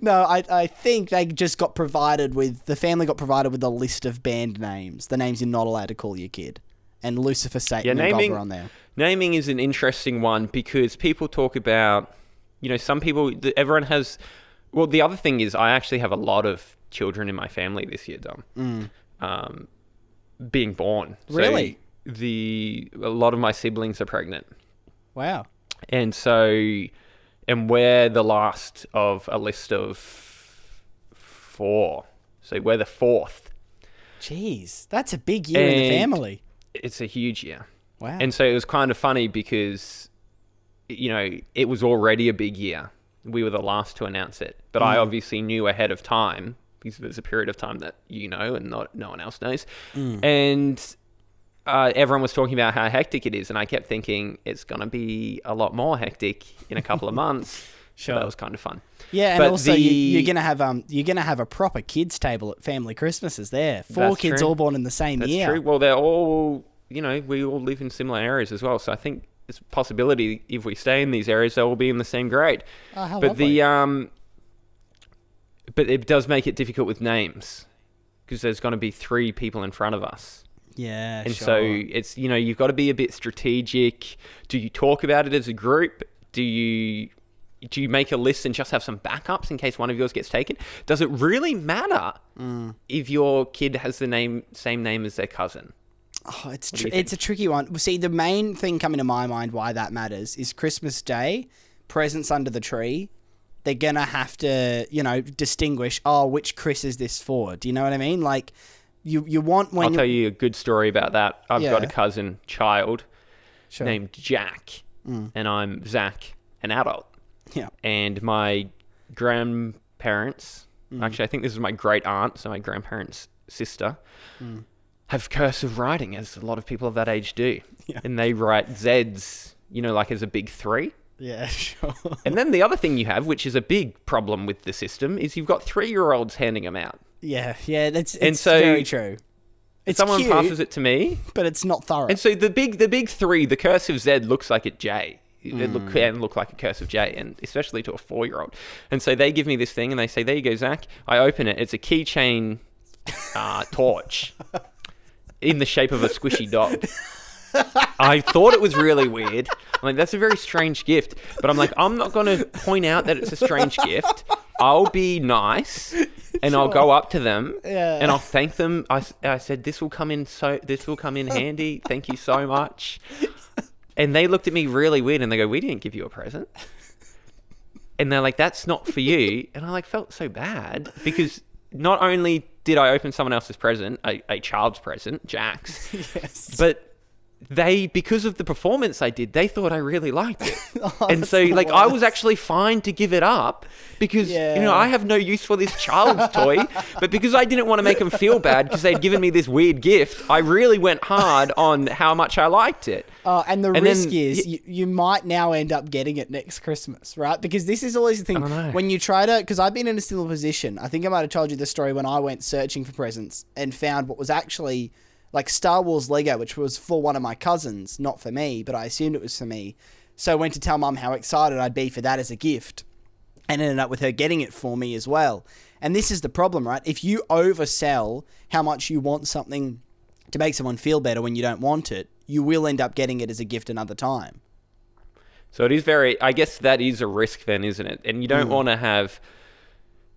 No, I, I think they just got provided with the family got provided with a list of banned names, the names you're not allowed to call your kid, and Lucifer, Satan, Yeah, and God naming on there. naming is an interesting one because people talk about, you know, some people. Everyone has. Well, the other thing is, I actually have a lot of children in my family this year, Dom. Um, being born. So Really? the a lot of my siblings are pregnant, Wow. and so, and we're the last of a list of four. So we're the fourth. Jeez, that's a big year in the family. It's a huge year. Wow. And so it was kind of funny because, you know, it was already a big year. We were the last to announce it. But I mm. obviously knew ahead of time because there's a period of time that you know and not no one else knows. And uh, everyone was talking about how hectic it is. And I kept thinking it's going to be a lot more hectic in a couple of months So that was kind of fun. Yeah, and But also the- you, you're gonna have um you're gonna have a proper kids table at family Christmases there. Four That's kids true. all born in the same That's year. true. Well, they're all, you know, we all live in similar areas as well. So I think it's a possibility if we stay in these areas, they'll all be in the same grade. Oh, how but lovely. the um, but it does make it difficult with names because there's going to be three people in front of us. yeah, And sure. so it's you know you've got to be a bit strategic. Do you talk about it as a group? Do you do you make a list and just have some backups in case one of yours gets taken? Does it really matter Mm. if your kid has the name same name as their cousin? Oh, it's tr- it's a tricky one. See, the main thing coming to my mind why that matters is Christmas Day, presents under the tree. They're gonna have to, you know, distinguish. Oh, which Chris is this for? Do you know what I mean? Like, you you want when I'll tell you a good story about that. I've got a cousin child Sure. named Jack, mm. and I'm Zach, an adult. Yeah. And my grandparents, mm. actually, I think this is my great aunt, so my grandparents' sister, mm. have cursive writing, as a lot of people of that age do. Yeah. And they write Zs, you know, like as a big three. Yeah, sure. And then the other thing you have, which is a big problem with the system, is you've got three year olds handing them out. yeah, yeah. That's it's And so- very true. It's Someone cute, passes it to me, but it's not thorough. And so the big the big three, the cursive Z looks like a J. It look Hmm. can look like a cursive J, and especially to a four year old. And so they give me this thing, and they say, "There you go, Zach." I open it. It's a keychain uh, torch in the shape of a squishy dog. I thought it was really weird. I'm like, that's a very strange gift. But I'm like, I'm not going to point out that it's a strange gift. I'll be nice and I'll go up to them Yeah. and I'll thank them. I, s- I said, this will come in so, this will come in handy. Thank you so much. And they looked at me really weird and they go, we didn't give you a present. And they're like, that's not for you. And I like felt so bad because not only did I open someone else's present, a, a child's present, Jack's, yes. but they because of the performance I did, they thought I really liked it. Oh, and so like I was actually fine to give it up because you know I have no use for this child's toy, but because I didn't want to make them feel bad because they'd given me this weird gift, I really went hard on how much I liked it. Oh, and the And then risk y- is you, you might now end up getting it next Christmas, right? Because this is always the thing when you try to. Because I've been in a similar position. I think I might have told you the story when I went searching for presents and found what was actually like Star Wars Lego, which was for one of my cousins, not for me, but I assumed it was for me. So I went to tell mum how excited I'd be for that as a gift and ended up with her getting it for me as well. And this is the problem, right? If you oversell how much you want something to make someone feel better when you don't want it, you will end up getting it as a gift another time. So it is very. I guess that is a risk, then, isn't it? And you don't Hmm. want to have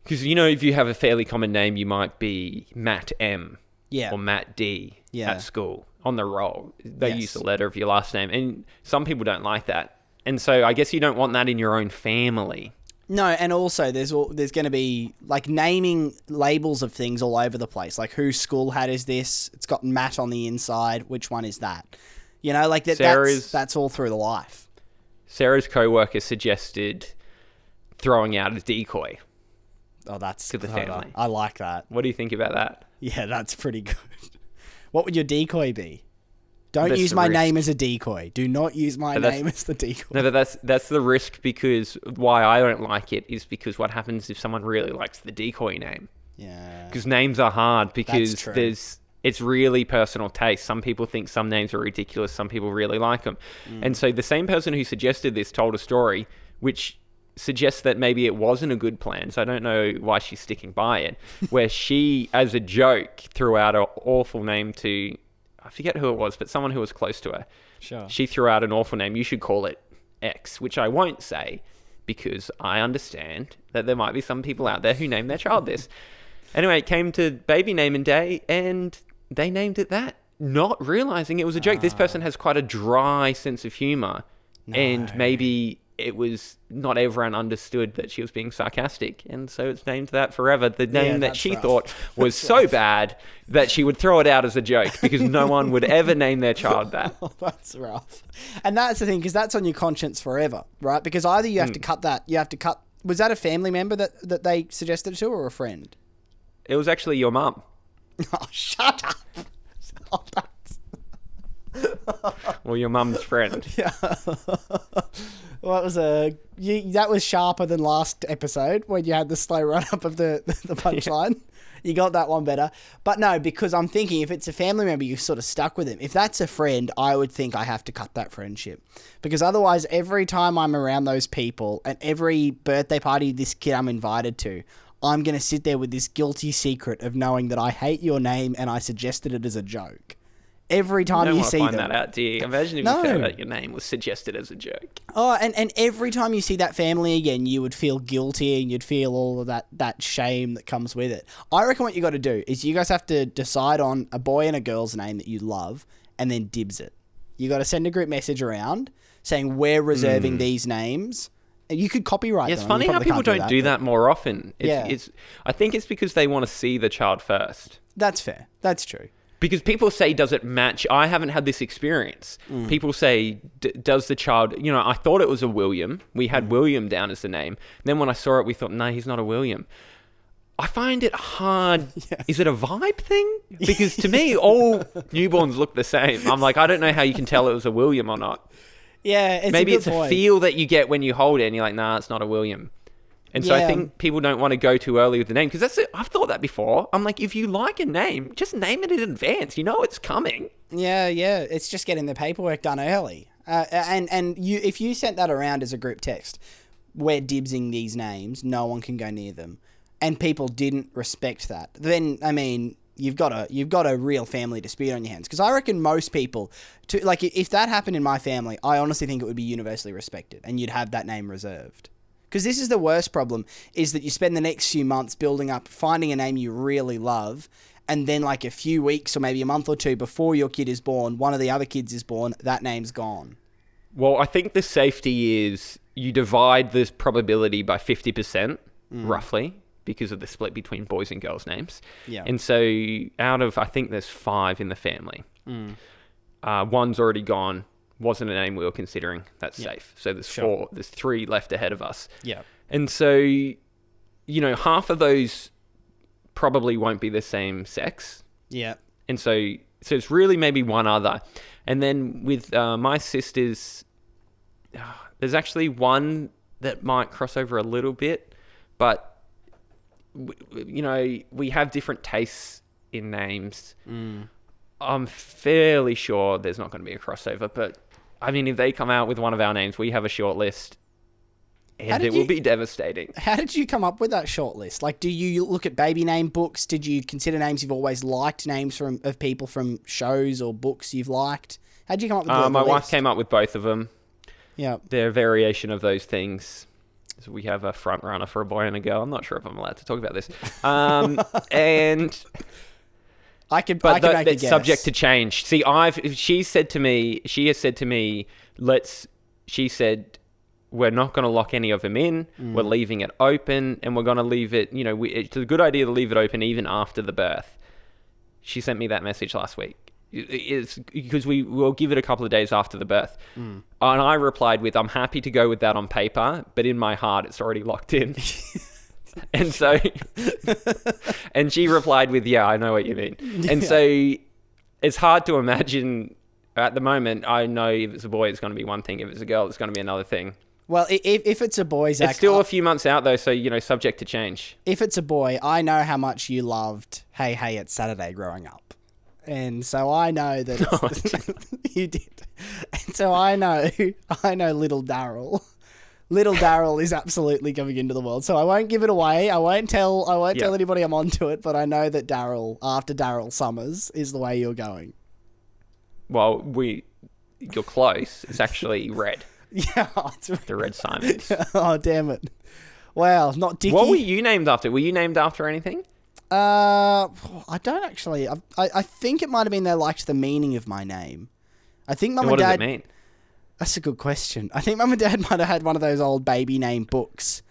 because you know if you have a fairly common name, you might be Matt M. Yeah. or Matt D Yeah. at school on the roll. They Yes. use the letter of your last name, and some people don't like that. And so I guess you don't want that in your own family. No, and also there's all, there's going to be like naming labels of things all over the place. Like whose school hat is this? It's got Matt on the inside. Which one is that? You know, like that. That's, that's all through the life. Sarah's co-worker suggested throwing out a decoy. Oh, that's To the family. I like that. What do you think about that? Yeah, that's pretty good. What would your decoy be? Don't That's use my risk. name as a decoy. Do not use my name as the decoy. No, but that's that's the risk because why I don't like it is because what happens if someone really likes the decoy name? Yeah. because names are hard because there's it's really personal taste. Some people think some names are ridiculous. Some people really like them, Mm. and so the same person who suggested this told a story which suggests that maybe it wasn't a good plan. So I don't know why she's sticking by it. where she, as a joke, threw out an awful name to I forget who it was, but someone who was close to her. Sure. She threw out an awful name. You should call it X, which I won't say because I understand that there might be some people out there who name their child this. Anyway, it came to baby naming day and they named it that, not realizing it was a joke. This ah. person has quite a dry sense of humor, and maybe it was not everyone understood that she was being sarcastic, and so it's named that forever. The name that she rough. thought was so bad that she would throw it out as a joke because no one would ever name their child that. Oh, that's rough. And that's the thing, because that's on your conscience forever, right? Because either you have Hmm. to cut that, you have to cut. Was that a family member that, that they suggested it to, or a friend? It was actually your mum. Oh, shut up! Oh, that's- Well, your mum's friend. yeah. Well, that was a you, that was sharper than last episode when you had the slow run up of the the punchline. You got that one better, but no, because I'm thinking if it's a family member, you're sort of stuck with them. If that's a friend, I would think I have to cut that friendship, because otherwise, every time I'm around those people and every birthday party this kid I'm invited to, I'm gonna sit there with this guilty secret of knowing that I hate your name and I suggested it as a joke. Every time you to see find them, that out, do you? Imagine if No. you found out your name was suggested as a joke. Oh, and, and every time you see that family again, you would feel guilty and you'd feel all of that, that shame that comes with it. I reckon what you got to do is you guys have to decide on a boy and a girl's name that you love and then dibs it. You got to send a group message around saying we're reserving these names. You could copyright Hmm. It's them. funny how people can't don't do that more often. It's, Yeah. it's, I think it's because they want to see the child first. That's fair. That's true. Because people say, does it match? I haven't had this experience. Mm. People say, D- does the child, you know, I thought it was a William. We Mm. had William down as the name. Then when I saw it, we thought, no, he's not a William. I find it hard. Is it a vibe thing? Because to me, all newborns look the same. I'm like, I don't know how you can tell it was a William or not. Yeah, it's Maybe a it's a point. feel that you get when you hold it and you're like, nah, it's not a William. And so I think people don't want to go too early with the name because that's it. I've thought that before. I'm like, if you like a name, just name it in advance. You know it's coming. Yeah, yeah. It's just getting the paperwork done early. Uh, and and you, if you sent that around as a group text, we're dibsing these names. No one can go near them, and people didn't respect that. Then I mean, you've got a you've got a real family dispute on your hands. Because I reckon most people, to like, if that happened in my family, I honestly think it would be universally respected, and you'd have that name reserved. Because this is the worst problem: is that you spend the next few months building up, finding a name you really love, and then like a few weeks or maybe a month or two before your kid is born, one of the other kids is born, that name's gone. Well, I think the safety is you divide this probability by 50%, roughly, because of the split between boys and girls' names. Yeah. And so out of, I think there's five in the family, uh, one's already gone, wasn't a name we were considering. That's safe. So there's four, there's three left ahead of us. Yeah. And so, you know, half of those probably won't be the same sex. Yeah. And so, so it's really maybe one other. And then with uh, my sisters, there's actually one that might cross over a little bit, but w- you know, we have different tastes in names. I'm fairly sure there's not going to be a crossover, but I mean, if they come out with one of our names, we have a short list, and it will you- be devastating. How did you come up with that short list? Like, do you look at baby name books? Did you consider names you've always liked, names from of people from shows or books you've liked? How did you come up with the, Uh, my the wife came up with both of them. Yeah. They're a variation of those things. So we have a front runner for a boy and a girl. I'm not sure if I'm allowed to talk about this. Um, and I could, I but make a that's subject to change. See, I've she said to me, she has said to me, let's. She said, we're not going to lock any of them in. We're Mm. leaving it open, and we're going to leave it. You know, we, it's a good idea to leave it open even after the birth. She sent me that message last week. It- It's because we will give it a couple of days after the birth, Mm. and I replied with, "I'm happy to go with that on paper, but in my heart, it's already locked in." and so, and she replied with, "Yeah, I know what you mean." And so, it's hard to imagine. At the moment, I know if it's a boy, it's going to be one thing. If it's a girl, it's going to be another thing. Well, if, if it's a boy, Zach, it's still a few months out though, so you know, subject to change. if it's a boy, I know how much you loved Hey Hey It's Saturday growing up. And so I know that it's- you did. And so I know I know little Daryl. Little Daryl is absolutely coming into the world. So I won't give it away. I won't tell I won't Yeah. tell anybody I'm onto it, but I know that Daryl after Daryl Somers is the way you're going. Well, we, you're close. It's actually red. Yeah. It's, The Red Simons. oh damn it. Wow, not Dicky. what were you named after? Were you named after anything? Uh, I don't actually. I, I, I think it might have been they liked the meaning of my name. I think mum And what and dad. That's a good question. I think mum and dad might have had one of those old baby name books,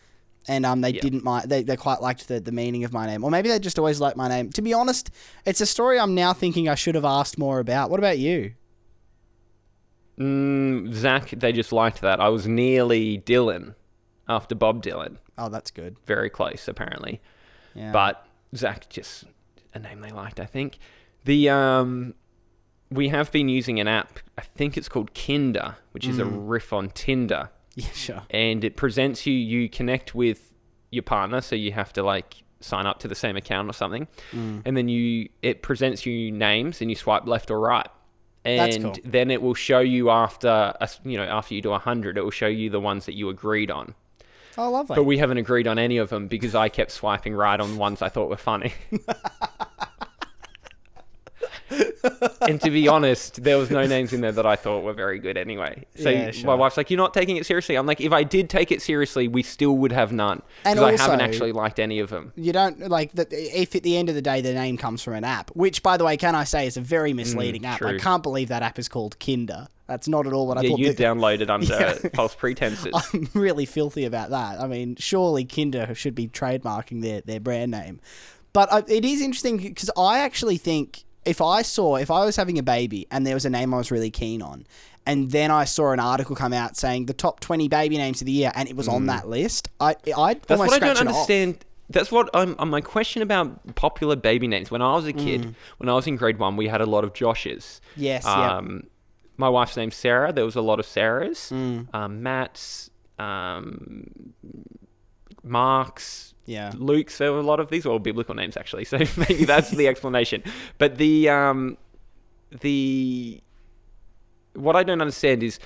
and um, they Yeah. didn't mind. They, they quite liked the, the meaning of my name, or maybe they just always liked my name. To be honest, it's a story I'm now thinking I should have asked more about. What about you? Mm, Zach, they just liked that. I was nearly Dylan after Bob Dylan. Oh, that's good. Very close, apparently. Yeah. But Zach just a name they liked, I think. The um we have been using an app, I think it's called Kinder, which is a Mm. riff on Tinder. Yeah, sure. and it presents you. You connect with your partner, so you have to like sign up to the same account or something, Mm. and then you it presents you names, and you swipe left or right. That's And cool. then it will show you after, a you know, after you do a hundred, it will show you the ones that you agreed on. Oh, lovely. But we haven't agreed on any of them because I kept swiping right on ones I thought were funny. and to be honest, there was no names in there that I thought were very good anyway. So Yeah, my wife's like, "You're not taking it seriously." I'm like, "If I did take it seriously, we still would have none And because I haven't actually liked any of them." you don't like that if at the end of the day the name comes from an app which by the way can i say is a very misleading app i Mm, can't believe that app is called kinder that's not at all what i Yeah, thought you the- downloaded under false pretenses. i'm really filthy about that i mean surely kinder should be trademarking their, their brand name but uh, it is interesting because i actually think if i saw if i was having a baby and there was a name i was really keen on and then I saw an article come out saying the top 20 baby names of the year, and it was on that list. I, I'd Mm. That's almost what I don't it off. understand. That's what I'm, um, my question about popular baby names. When I was a kid, Mm. when I was in grade one, we had a lot of Joshes. Yes, yep. Um, my wife's name's Sarah. There was a lot of Sarahs. Mm. Um, Matt's, um, Mark's, Yeah. Luke's. There were a lot of these, are all biblical names actually. So maybe that's the explanation. But the um, the what I don't understand is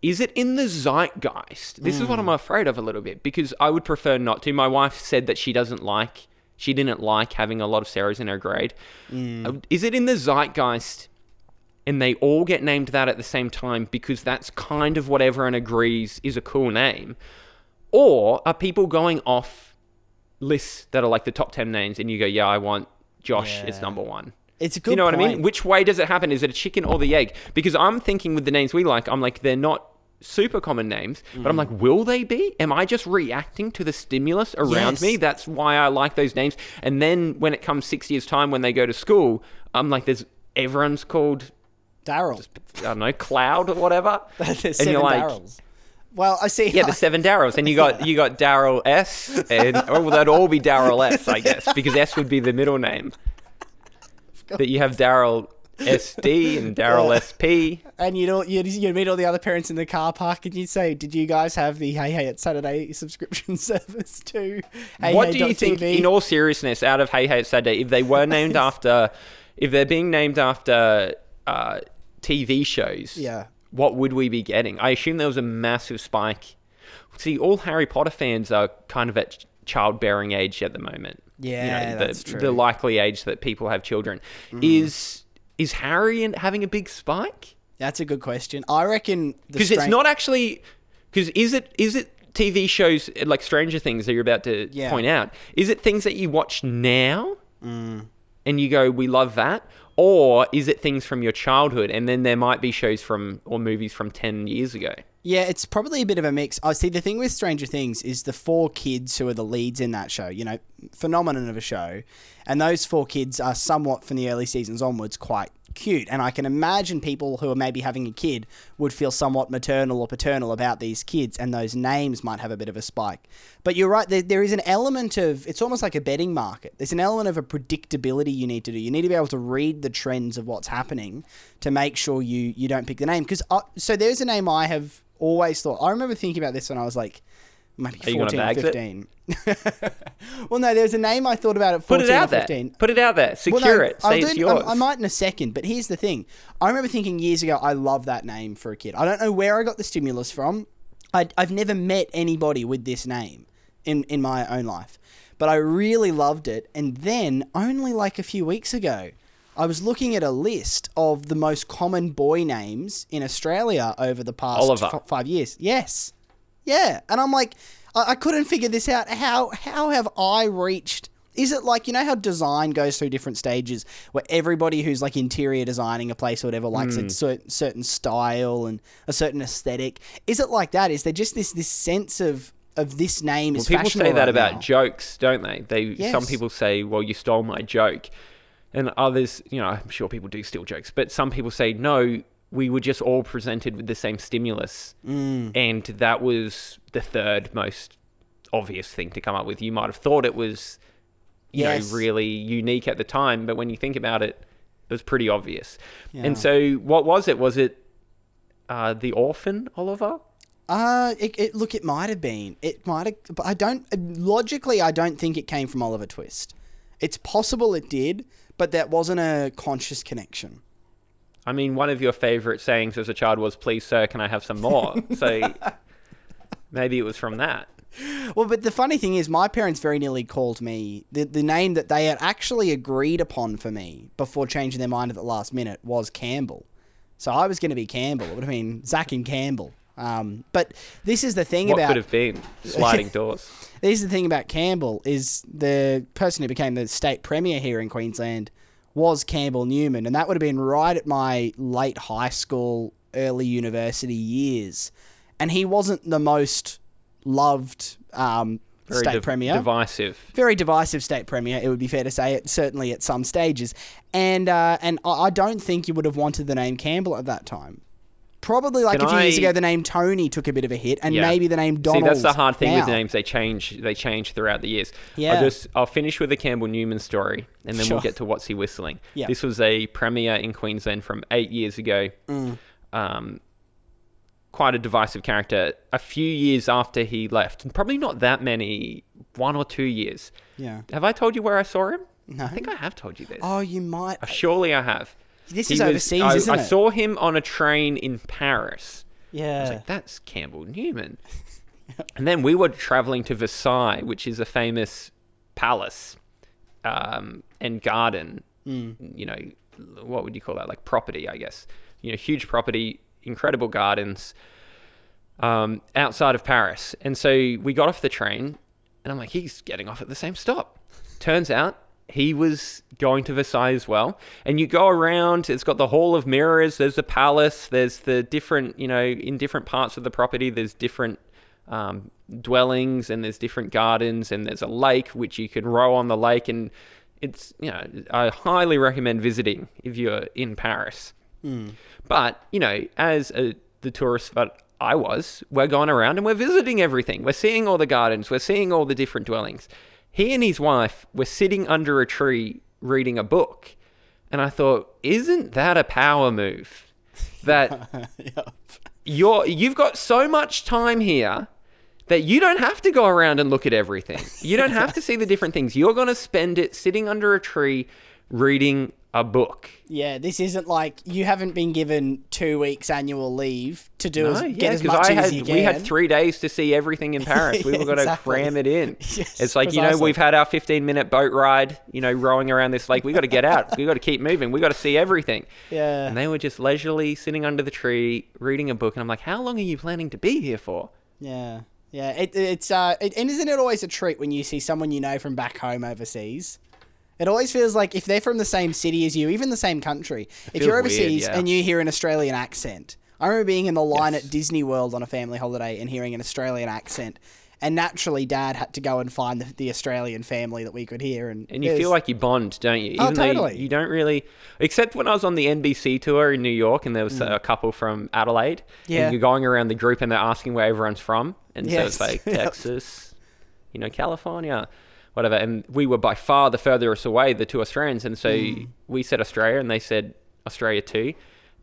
is it in the zeitgeist? This is what I'm afraid of a little bit because I would prefer not to. My wife said that she doesn't like she didn't like having a lot of Sarahs in her grade. Uh, Is it in the zeitgeist and they all get named that at the same time because that's kind of what everyone agrees is a cool name? Or are people going off lists that are like the top 10 names and you go, yeah, I want Josh, it's Yeah. number one? It's a Do good you know what I mean? Which way does it happen? Is it a chicken or the egg? Because I'm thinking with the names we like, I'm like, they're not super common names, but I'm like, Mm. will they be? Am I just reacting to the stimulus around Yes. me? That's why I like those names. And then when it comes six years' time when they go to school, I'm like, there's everyone's called, Daryl. I don't know, Cloud or whatever. There's and seven you're like, Daryls. Well, I see. yeah, the seven Daryls, and you got you got Daryl S, and oh, well, that'd all be Daryl S, I guess, because S would be the middle name. That you have Daryl SD and Daryl Yeah. SP. and you'd, all, you'd you'd meet all the other parents in the car park, and you'd say, "Did you guys have the Hey Hey It's Saturday subscription service too?" Hey what Hey do you think, TV? in all seriousness, out of Hey Hey It's Saturday, if they were named after, if they're being named after uh, TV shows, Yeah. What would we be getting? I assume there was a massive spike. See, all Harry Potter fans are kind of at childbearing age at the moment. Yeah, the, that's true. The likely age that people have children Mm. is is Harry in- having a big spike? That's a good question. I reckon the Because it's not actually. Because is it is it TV shows like Stranger Things that you're about to Yeah. point out? Is it things that you watch now Mm. and you go, we love that, or is it things from your childhood and then there might be shows from or movies from ten years ago? Yeah, it's probably a bit of a mix. I see the thing with Stranger Things is the four kids who are the leads in that show, you know, phenomenon of a show. And those four kids are somewhat from the early seasons onwards quite cute. And I can imagine people who are maybe having a kid would feel somewhat maternal or paternal about these kids, and those names might have a bit of a spike. But you're right, there, there is an element of it's almost like a betting market. There's an element of a predictability you need to do. You need to be able to read the trends of what's happening to make sure you you don't pick the name. Because uh, so there's a name I have always thought. I remember thinking about this when I was like maybe Are you 14 or 15. well, no, there's a name I thought about at Put it out or there. Put it out there. Secure Well, no, it. Say it's yours. I, I might in a second, but here's the thing. I remember thinking years ago, I love that name for a kid. I don't know where I got the stimulus from. I, I've never met anybody with this name in, in my own life, but I really loved it. And then, only like a few weeks ago, I was looking at a list of the most common boy names in Australia over the past f- five years. Yes. Yeah. And I'm like, I, I couldn't figure this out. How how have I reached is it like you know how design goes through different stages where everybody who's like interior designing a place or whatever likes Hmm. a cer- certain style and a certain aesthetic? Is it like that? Is there just this this sense of of this name Well, people say that right about now? jokes, don't they? They some people say, "Well, you stole my joke," and others, you know, I'm sure people do steal jokes, but some people say, "No, we were just all presented with the same stimulus, Mm. and that was the third most obvious thing to come up with." You might have thought it was, you Yes. know, really unique at the time, but when you think about it, it was pretty obvious. Yeah. And so, what was it? Was it uh, the orphan Oliver? Uh, it, it look, it might have been. It might have, but I don't. Logically, I don't think it came from Oliver Twist. It's possible it did, but that wasn't a conscious connection. I mean, one of your favorite sayings as a child was, "Please, sir, can I have some more?" so maybe it was from that. Well, but the funny thing is, my parents very nearly called me the the name that they had actually agreed upon for me before changing their mind at the last minute was Campbell. So I was going to be Campbell. It would have been Zach and Campbell. Um, but this is the thing What about could have been sliding doors? this is the thing about Campbell is the person who became the state premier here in Queensland was Campbell Newman, and that would have been right at my late high school, early university years, and he wasn't the most loved um, Very state div- premier divisive. very divisive state premier. It would be fair to say it certainly at some stages, and uh, and I I don't think you would have wanted the name Campbell at that time. Probably like Can a few years ago, the name Tony took a bit of a hit, and Yeah. maybe the name Donald. See, that's the hard thing with now. names. They change. They change throughout the years. Yeah. I'll just I'll finish with the Campbell Newman story, and then Sure. we'll get to what's he whistling. Yeah. This was a premiere in Queensland from eight years ago. Mm. Um, quite a divisive character. A few years after he left, and probably not that many, one or two years. Yeah. Have I told you where I saw him? No. I think I have told you this. Oh, you might. Surely I have. This He is was- overseas, I, isn't I it? saw him on a train in Paris. I Yeah. was like, that's Campbell Newman. and then we were traveling to Versailles, which is a famous palace um, and garden. Hmm. You know, what would you call that? Like property, I guess. You know, huge property, incredible gardens um, outside of Paris. And so we got off the train, and I'm like, he's getting off at the same stop. Turns out he was going to Versailles as well. And you go around, it's got the Hall of Mirrors, there's the palace, there's the different, you know, in different parts of the property, there's different um, dwellings and there's different gardens and there's a lake which you can row on the lake. And it's, you know, I highly recommend visiting if you're in Paris. But, you know, as a, the tourist that I was, we're going around and we're visiting everything. We're seeing all the gardens, we're seeing all the different dwellings. He and his wife were sitting under a tree reading a book. And I thought, isn't that a power move? That Yep. you're you've got so much time here that you don't have to go around and look at everything. You don't have to see the different things. You're going to spend it sitting under a tree reading a book. Yeah, this isn't like you haven't been given two weeks annual leave to do as, No, get yeah, as 'cause much I as you can. we had three days to see everything in Paris. We Yeah, were going to exactly. cram it in. Yes, it's like you know we've had our 15 minute boat ride. You know, rowing around this lake. We got to get out. we got to keep moving. We got to see everything. Yeah. And they were just leisurely sitting under the tree reading a book. And I'm like, how long are you planning to be here for? Yeah, yeah. It, it's uh, it, and isn't it always a treat when you see someone you know from back home overseas? It always feels like if they're from the same city as you, even the same country. If you're weird, overseas yeah. and you hear an Australian accent, I remember being in the line Yes. at Disney World on a family holiday and hearing an Australian accent. And naturally, Dad had to go and find the, the Australian family that we could hear, and And you feel like you bond, don't you? Oh, though you- totally. You, don't really, except when I was on the NBC tour in New York, and there was a couple from Adelaide. Mm. Yeah. And you're going around the group, and they're asking where everyone's from, and so it's Yes. like. Texas, you know, California, whatever. And we were by far the furthest away, the two Australians, and so Mm. we said Australia, and they said Australia too,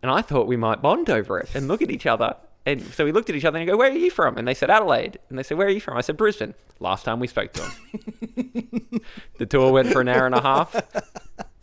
and I thought we might bond over it and look at each other. And so we looked at each other and go, "Where are you from?" And they said Adelaide, and they said, "Where are you from?" I said Brisbane. Last time we spoke to them. the tour went for an hour and a half.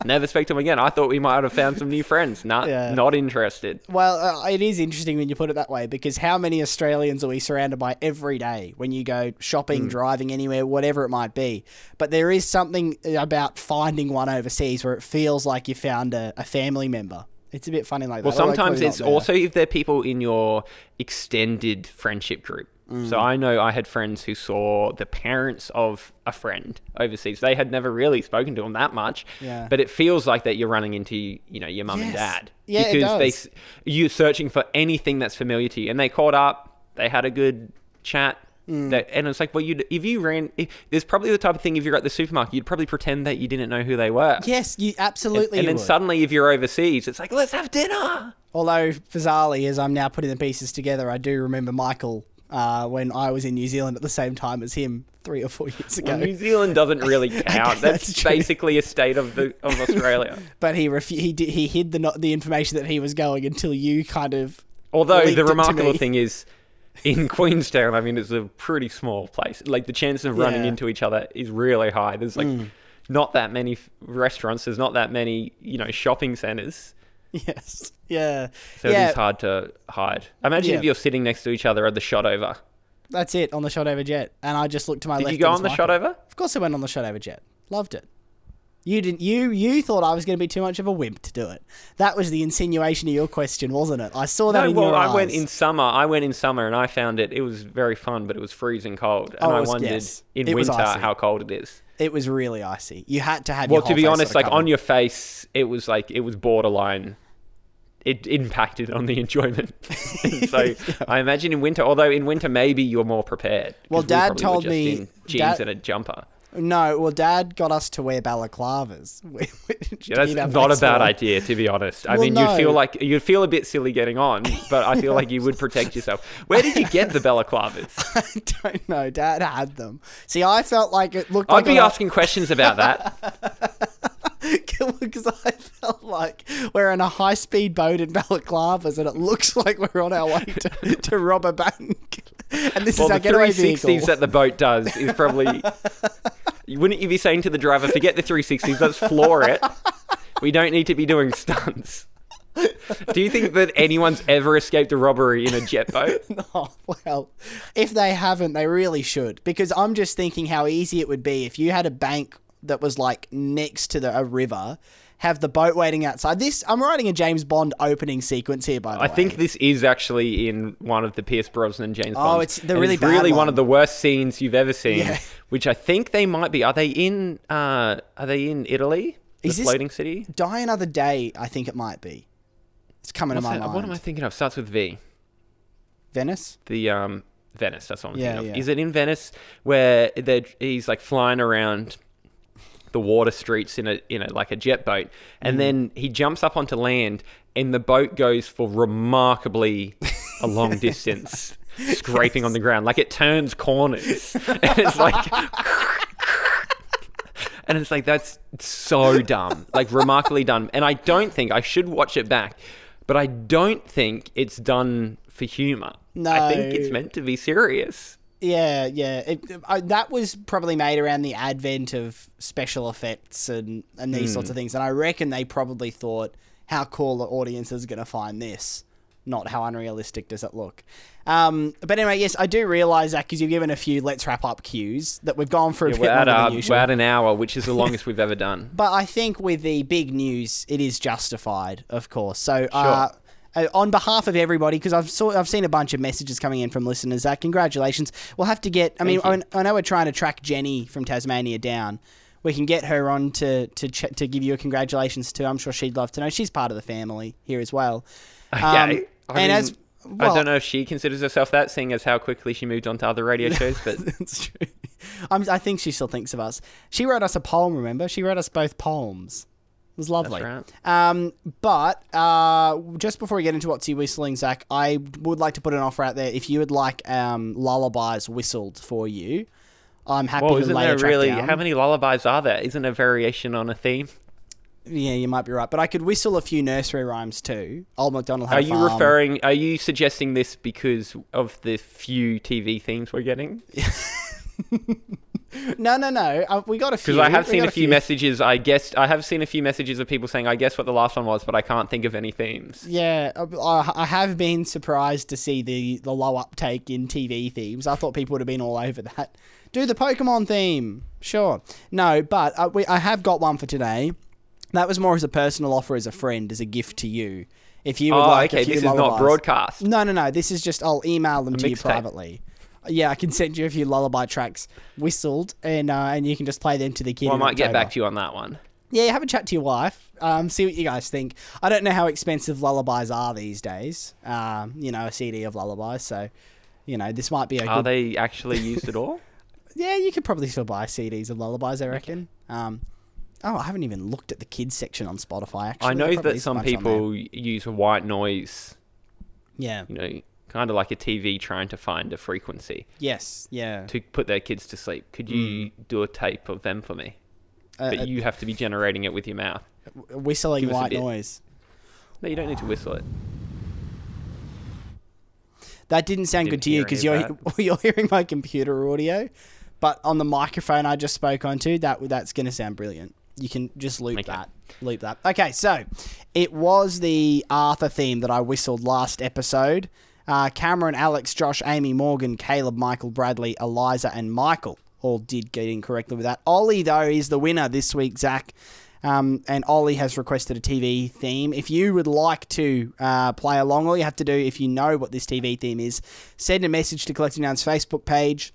Never speak to them again. I thought we might have found some new friends. Not, Yeah. not interested. Well, uh, it is interesting when you put it that way because how many Australians are we surrounded by every day when you go shopping, Hmm. driving anywhere, whatever it might be? But there is something about finding one overseas where it feels like you found a, a family member. It's a bit funny like Well, that. Well, sometimes it's also if they're people in your extended friendship group. Mm. So I know I had friends who saw the parents of a friend overseas. They had never really spoken to them that much, Yeah. but it feels like that you're running into you know your mum and dad Yeah, because they you're searching for anything that's familiar to you, and they caught up. They had a good chat. Mm. That, and it's like, well, you if you ran, if, there's probably the type of thing if you're at the supermarket, you'd probably pretend that you didn't know who they were. Yes, you absolutely. and you then would. suddenly, if you're overseas, it's like, let's have dinner. Although bizarrely, as I'm now putting the pieces together, I do remember Michael uh, when I was in New Zealand at the same time as him three or four years ago. Well, New Zealand doesn't really count. that's That's, basically a state of the of Australia. but he refu- he did, he hid the the information that he was going until you kind of Although the remarkable thing is, in Queenstown, I mean, it's a pretty small place. Like the chance of running Yeah. into each other is really high. There's like Mm. not that many f- restaurants. There's not that many, you know, shopping centers. Yes. Yeah. So yeah. it is hard to hide. Imagine Yeah. if you're sitting next to each other at the Shotover. That's it on the Shotover jet, and I just looked to my Did left. Did you go on the Shotover? Of course, I went on the Shotover jet. Loved it. You didn't. You you thought I was going to be too much of a wimp to do it. That was the insinuation of your question, wasn't it? I saw that No, in well, your I eyes. went in summer. I went in summer and I found it. It was very fun, but it was freezing cold. And Oh, it I wondered yes. in It winter how cold it is. It was really icy. You had to have. Well, to be honest, like on your face, it was like it was borderline. It impacted on the enjoyment. so I imagine in winter, although in winter maybe you're more prepared. Well, Dad were told me- jeans Dad- and a jumper. No, well, Dad got us to wear balaclavas. Yeah, that's not a bad idea, to be honest. I Well, mean, you no. feel like you'd feel a bit silly getting on, but I feel like you would protect yourself. Where did you get the balaclavas? I don't know. Dad had them. See, I felt like it looked I'd like be asking questions about that. because I felt like we're in a high speed boat in balaclavas and it looks like we're on our way to, to rob a bank. And this Well, is our the getaway 360s vehicle. that the boat does is probably. Wouldn't you be saying to the driver, forget the 360s, let's floor it? We don't need to be doing stunts. Do you think that anyone's ever escaped a robbery in a jet boat? Oh, well, if they haven't, they really should. Because I'm just thinking how easy it would be if you had a bank that was like next to the, a river, have the boat waiting outside. This I'm writing a James Bond opening sequence here, by the I way. I think this is actually in one of the Pierce Brosnan James Oh, Bonds. it's the really it's really one one. of the worst scenes you've ever seen. Yeah. Which I think they might be. Are they in? Uh, are they in Italy? The Is floating city. Die Another Day. I think it might be. It's coming What's to my that- mind. What am I thinking of? Starts with V. Venice. the um Venice. That's what I'm Yeah, thinking of. yeah. Is it in Venice where he's like flying around the water streets in a in a like a jet boat, and Mm. then he jumps up onto land, and the boat goes for remarkably a long distance, scraping on the ground, like it turns corners, and it's like. And it's like that's so dumb, like remarkably dumb. And I don't think I should watch it back, but I don't think it's done for humor. No, I think it's meant to be serious. Yeah, yeah. It, I, that was probably made around the advent of special effects and, and these sorts of Hmm. things. And I reckon they probably thought, how cool the audience is going to find this, not how unrealistic does it look. Um, but anyway, yes, I do realise that because you've given a few let's wrap up cues that we've gone for a Yeah, bit we're, at longer our, than usual. we're at an hour, which is the longest we've ever done. But I think with the big news, it is justified, of course. So, uh, uh, on behalf of everybody, because I've saw, I've seen a bunch of messages coming in from listeners. Zach, congratulations. We'll have to get. I mean, I, I know we're trying to track Jenny from Tasmania down. We can get her on to to ch- to give you a congratulations too. I'm sure she'd love to know. She's part of the family here as well. Okay. Um, I and mean, as I don't know if she considers herself that, seeing as how quickly she moved on to other radio shows, but It's true. I'm, I think she still thinks of us. She wrote us a poem. Remember, she wrote us both poems. It was lovely. right. Um, but uh, just before we get into what's you whistling, Zach, I would like to put an offer out there. If you would like um, lullabies whistled for you, I'm happy well, to lay there really? down. How many lullabies are there? Isn't a variation on a theme? Yeah, you might be right. But I could whistle a few nursery rhymes too. Old MacDonald had Are a you farm. referring? Are you suggesting this because of the few TV themes we're getting? No, no, no. Uh, we got a few. Because I have We seen a few messages. I guess I have seen a few messages of people saying, "I guess what the last one was," but I can't think of any themes. Yeah, uh, I I have been surprised to see the, the low uptake in TV themes. I thought people would have been all over that. Do the Pokemon theme, sure. No, but uh, we, I have got one for today. That was more as a personal offer, as a friend, as a gift to you. If you would Oh, like, a okay. few This is not broadcast. No, no, no. This is just I'll email them to you privately. Yeah, I can send you a few lullaby tracks whistled, and uh, and you can just play them to the kid. Well, I might get back to you on that one. Yeah, have a chat to your wife. Um, see what you guys think. I don't know how expensive lullabies are these days. Um, you know, a CD of lullabies. So, you know, this might be a Are good. they actually used at all? Yeah, you could probably still buy CDs of lullabies. I reckon. Um, oh, I haven't even looked at the kids section on Spotify. Actually, I know that some bunch on there. people use white noise. Yeah. You know, kind of like a TV trying to find a frequency Yes. Yeah. to put their kids to sleep. Could you do a tape of them for me? Uh, But uh, you have to be generating it with your mouth. whistling give white noise. No, you don't need to whistle it. That didn't sound good Didn't to you because you're you're hearing my computer audio, but on the microphone I just spoke onto, that that's going to sound brilliant. You can just loop Okay. that, loop that. Okay, so it was the Arthur theme that I whistled last episode. Uh, Cameron, Alex, Josh, Amy, Morgan, Caleb, Michael, Bradley, Eliza, and Michael all did get in correctly with that. Ollie though is the winner this week, Zach. Um, and Ollie has requested a TV theme. If you would like to uh, play along, all you have to do, if you know what this TV theme is, send a message to Collecting Noun's Facebook page.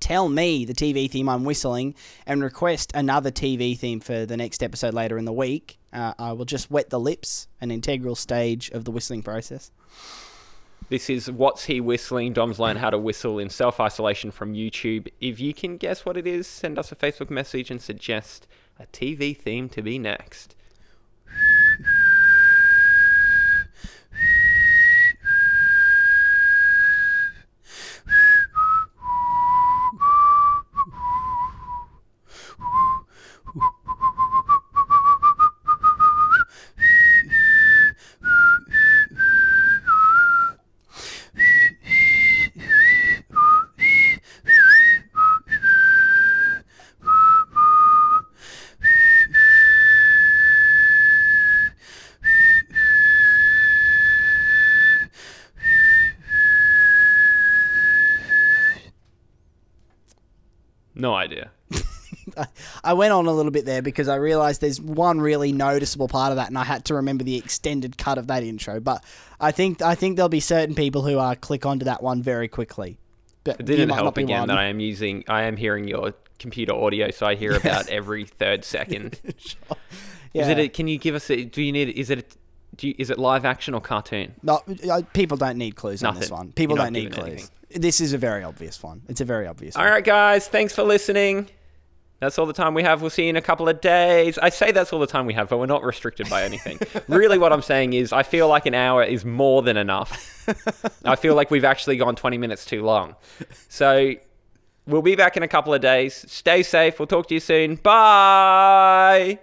Tell me the TV theme I'm whistling and request another TV theme for the next episode later in the week. Uh, I will just wet the lips, an integral stage of the whistling process. This is What's He Whistling? Dom's learned how to whistle in self isolation from YouTube. If you can guess what it is, send us a Facebook message and suggest a TV theme to be next. No idea. I went on a little bit there because I realized there's one really noticeable part of that, and I had to remember the extended cut of that intro. But I think I think there'll be certain people who uh, click onto that one very quickly. But It didn't help again one. that I am using, I am hearing your computer audio, so I hear about every third second. yeah. Is it? A, can you give us? A, do you need? Is it? A, do you, is it live action or cartoon? No, uh, people don't need clues on this one. People don't need clues. This is a very obvious one. It's a very obvious All one. right, guys. Thanks for listening. That's all the time we have. We'll see you in a couple of days. I say that's all the time we have, but we're not restricted by anything. really, what I'm saying is, I feel like an hour is more than enough. I feel like we've actually gone 20 minutes too long. So we'll be back in a couple of days. Stay safe. We'll talk to you soon. Bye.